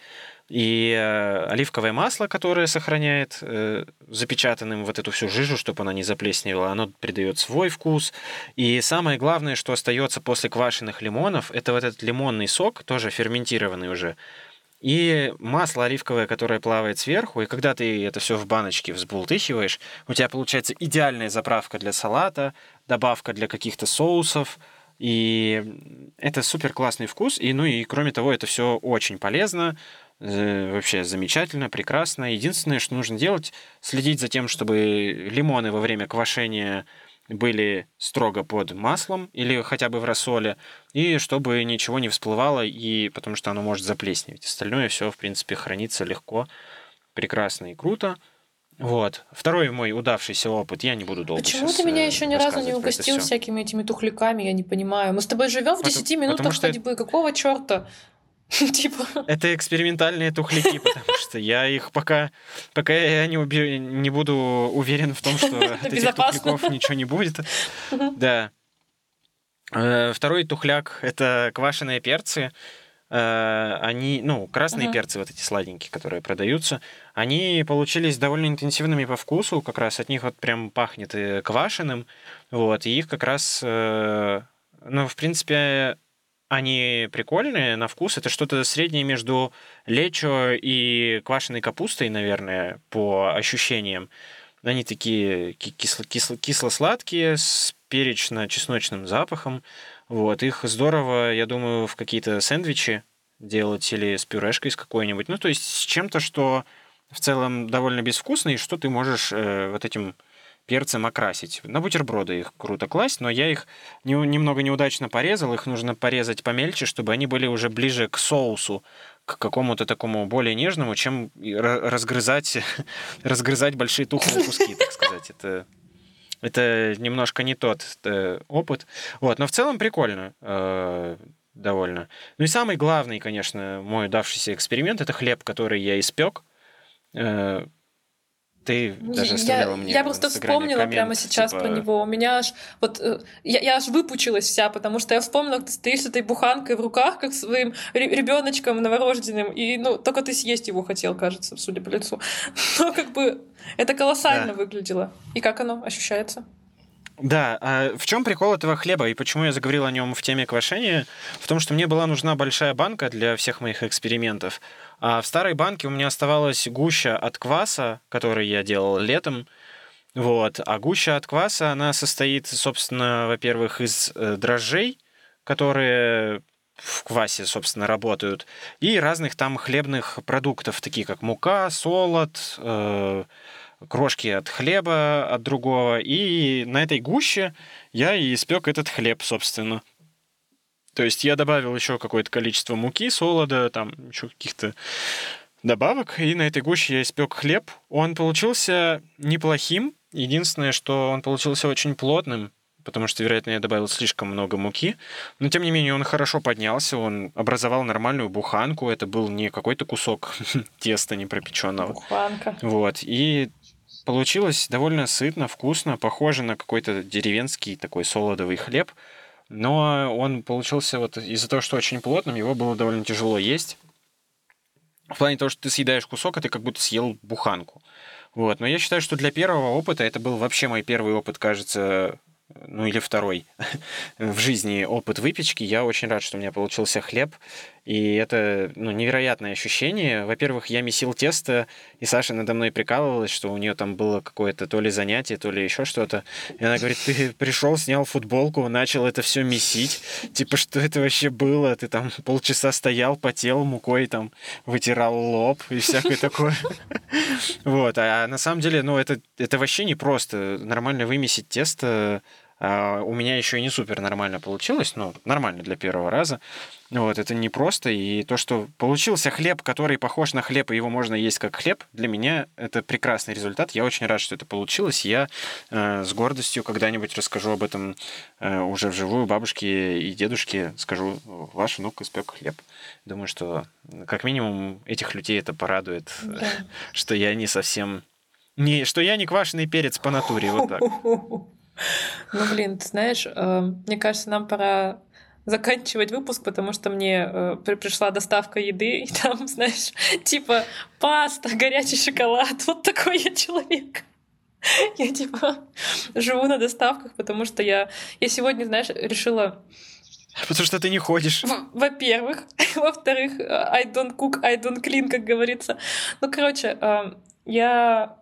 [SPEAKER 2] И э, оливковое масло, которое сохраняет э, запечатанным вот эту всю жижу, чтобы она не заплесневела, оно придает свой вкус. И самое главное, что остается после квашеных лимонов, это вот этот лимонный сок, тоже ферментированный уже, и масло оливковое, которое плавает сверху, и когда ты это все в баночке взбултыхиваешь, у тебя получается идеальная заправка для салата, добавка для каких-то соусов, и это супер классный вкус, и ну и кроме того, это все очень полезно, э, вообще замечательно, прекрасно. Единственное, что нужно делать, следить за тем, чтобы лимоны во время квашения были строго под маслом или хотя бы в рассоле, и чтобы ничего не всплывало, и потому что оно может заплесневеть. Остальное все, в принципе, хранится легко, прекрасно и круто. Вот. Второй мой удавшийся опыт, я не буду долго
[SPEAKER 1] Почему ты меня еще ни разу не угостил всякими этими тухляками, я не понимаю. Мы с тобой живем в 10 минутах ходьбы, что... какого черта? Типа.
[SPEAKER 2] Это экспериментальные тухляки, потому что я их пока, пока я не, уби... не буду уверен в том, что от этих тухляков ничего не будет. Да. Э, второй тухляк — это квашеные перцы. Э, они, ну, красные перцы, вот эти сладенькие, которые продаются, они получились довольно интенсивными по вкусу, как раз от них вот прям пахнет э, квашеным, вот, и их как раз, ну, в принципе, они прикольные на вкус. Это что-то среднее между лечо и квашеной капустой, наверное, по ощущениям. Они такие кисло- кисло- кисло-сладкие, с перечно-чесночным запахом. Вот. Их здорово, я думаю, в какие-то сэндвичи делать или с пюрешкой с какой-нибудь. Ну, то есть с чем-то, что в целом довольно безвкусно, и что ты можешь э, вот этим перцем окрасить. На бутерброды их круто класть, но я их не, немного неудачно порезал. Их нужно порезать помельче, чтобы они были уже ближе к соусу, к какому-то такому более нежному, чем разгрызать, разгрызать большие тухлые куски, так сказать. Это, это немножко не тот э, опыт. Вот, но в целом прикольно э, довольно. Ну и самый главный, конечно, мой давшийся эксперимент — это хлеб, который я испек. Э, ты даже оставляла
[SPEAKER 1] я,
[SPEAKER 2] мне
[SPEAKER 1] Я просто вспомнила коммент, прямо сейчас типа... про него. У меня аж вот э, я, я аж выпучилась вся, потому что я вспомнила, как ты стоишь с этой буханкой в руках, как своим ребеночком новорожденным, и ну только ты съесть его хотел, кажется, судя по лицу. Но как бы это колоссально да. выглядело. И как оно ощущается?
[SPEAKER 2] Да, а в чем прикол этого хлеба и почему я заговорил о нем в теме квашения? В том, что мне была нужна большая банка для всех моих экспериментов. А в старой банке у меня оставалась гуща от кваса, который я делал летом. Вот. А гуща от кваса, она состоит, собственно, во-первых, из э, дрожжей, которые в квасе, собственно, работают, и разных там хлебных продуктов, такие как мука, солод, э, крошки от хлеба, от другого. И на этой гуще я и испек этот хлеб, собственно. То есть я добавил еще какое-то количество муки, солода, там еще каких-то добавок, и на этой гуще я испек хлеб. Он получился неплохим. Единственное, что он получился очень плотным, потому что, вероятно, я добавил слишком много муки. Но, тем не менее, он хорошо поднялся, он образовал нормальную буханку. Это был не какой-то кусок теста непропеченного.
[SPEAKER 1] Буханка.
[SPEAKER 2] Вот. И получилось довольно сытно, вкусно, похоже на какой-то деревенский такой солодовый хлеб. Но он получился вот из-за того, что очень плотным, его было довольно тяжело есть. В плане того, что ты съедаешь кусок, а ты как будто съел буханку. Вот. Но я считаю, что для первого опыта, это был вообще мой первый опыт, кажется, ну или второй в жизни опыт выпечки. Я очень рад, что у меня получился хлеб. И это ну, невероятное ощущение. Во-первых, я месил тесто, и Саша надо мной прикалывалась, что у нее там было какое-то то ли занятие, то ли еще что-то. И она говорит, ты пришел, снял футболку, начал это все месить. Типа, что это вообще было? Ты там полчаса стоял, потел мукой, там, вытирал лоб и всякое такое. Вот. А на самом деле, ну, это, это вообще не просто. Нормально вымесить тесто у меня еще и не супер нормально получилось, но нормально для первого раза. Вот, это непросто. И то, что получился хлеб, который похож на хлеб, и его можно есть как хлеб, для меня это прекрасный результат. Я очень рад, что это получилось. Я э, с гордостью когда-нибудь расскажу об этом э, уже вживую бабушке и дедушке. Скажу, ваш внук испек хлеб. Думаю, что как минимум этих людей это порадует, да. что я не совсем... Не, что я не квашеный перец по натуре, вот так.
[SPEAKER 1] Ну, блин, ты знаешь, э, мне кажется, нам пора заканчивать выпуск, потому что мне э, пришла доставка еды, и там, знаешь, типа паста, горячий шоколад. Вот такой я человек. Я типа живу на доставках, потому что я, я сегодня, знаешь, решила
[SPEAKER 2] Потому что ты не ходишь.
[SPEAKER 1] Во-первых. Во-вторых, I don't cook, I don't clean, как говорится. Ну, короче, э, я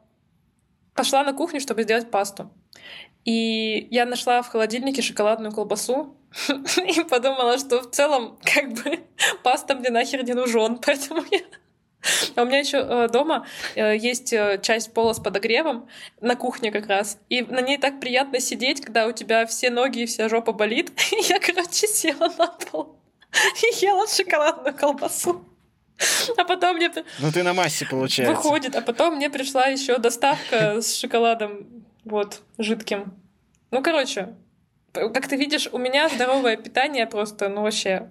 [SPEAKER 1] пошла на кухню, чтобы сделать пасту. И я нашла в холодильнике шоколадную колбасу и подумала, что в целом как бы паста мне нахер не нужен, поэтому я а у меня еще э, дома э, есть э, часть пола с подогревом на кухне как раз. И на ней так приятно сидеть, когда у тебя все ноги и вся жопа болит. И я, короче, села на пол и ела шоколадную колбасу. А потом мне...
[SPEAKER 2] Ну ты на массе, получается.
[SPEAKER 1] Выходит. А потом мне пришла еще доставка с шоколадом вот, жидким. Ну, короче, как ты видишь, у меня здоровое питание просто, ну, вообще,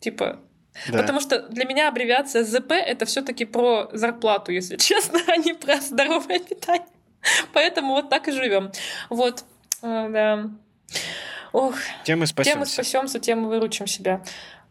[SPEAKER 1] типа, да. Потому что для меня аббревиация ЗП это все-таки про зарплату, если честно, а не про здоровое питание. Поэтому вот так и живем. Вот, э, да. Ох.
[SPEAKER 2] Тем мы спасемся.
[SPEAKER 1] Тем мы спасемся, тем мы выручим себя.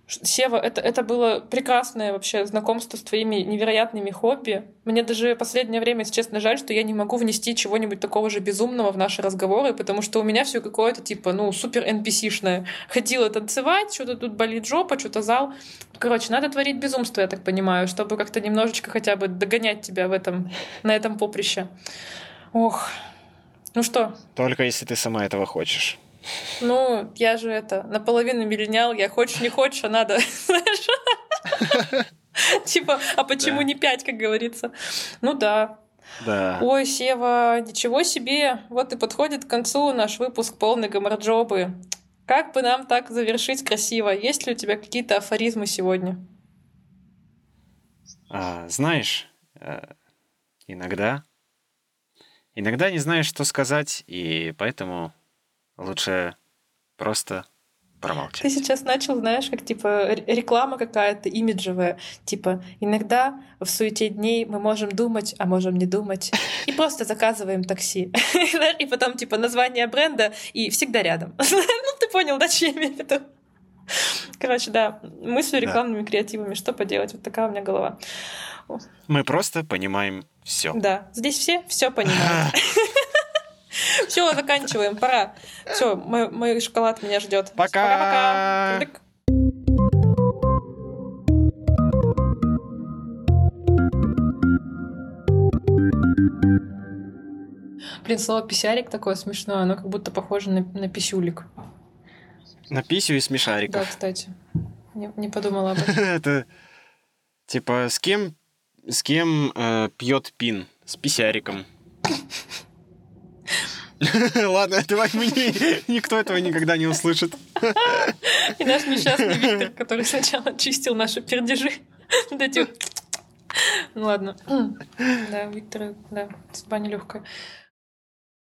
[SPEAKER 1] Сева, это, это было прекрасное вообще знакомство с твоими невероятными хобби. Мне даже последнее время, если честно, жаль, что я не могу внести чего-нибудь такого же безумного в наши разговоры, потому что у меня все какое-то типа, ну, супер NPC-шное. Хотела танцевать, что-то тут болит жопа, что-то зал. Короче, надо творить безумство, я так понимаю, чтобы как-то немножечко хотя бы догонять тебя в этом, на этом поприще. Ох, ну что?
[SPEAKER 2] Только если ты сама этого хочешь.
[SPEAKER 1] Ну, я же это, наполовину миллениал, я хочешь, не хочешь, а надо, Типа, а почему не пять, как говорится? Ну да.
[SPEAKER 2] Да.
[SPEAKER 1] Ой, Сева, ничего себе. Вот и подходит к концу наш выпуск полный гамарджобы. Как бы нам так завершить красиво? Есть ли у тебя какие-то афоризмы сегодня?
[SPEAKER 2] А, знаешь, э, иногда, иногда не знаешь, что сказать, и поэтому Лучше просто промолчать.
[SPEAKER 1] Ты сейчас начал, знаешь, как типа реклама какая-то имиджевая. Типа иногда в суете дней мы можем думать, а можем не думать. И просто заказываем такси. И потом типа название бренда и всегда рядом. Ну ты понял, да, что я имею в виду? Короче, да, мысли рекламными да. креативами, что поделать, вот такая у меня голова.
[SPEAKER 2] Мы просто понимаем все.
[SPEAKER 1] Да, здесь все все понимают. Все, заканчиваем, пора. Все, мой, мой шоколад меня ждет.
[SPEAKER 2] Пока.
[SPEAKER 1] Пока-пока. Блин, слово писярик такое смешное, оно как будто похоже на, на писюлик.
[SPEAKER 2] На писю и смешариков.
[SPEAKER 1] Да, кстати. Не, не подумала об этом.
[SPEAKER 2] Это типа с кем с кем э, пьет пин? С писяриком. Ладно, давай никто этого никогда не услышит.
[SPEAKER 1] И наш несчастный Виктор, который сначала чистил наши пердежи. Эти... Ну ладно. Да, Виктор, да, судьба нелегкая.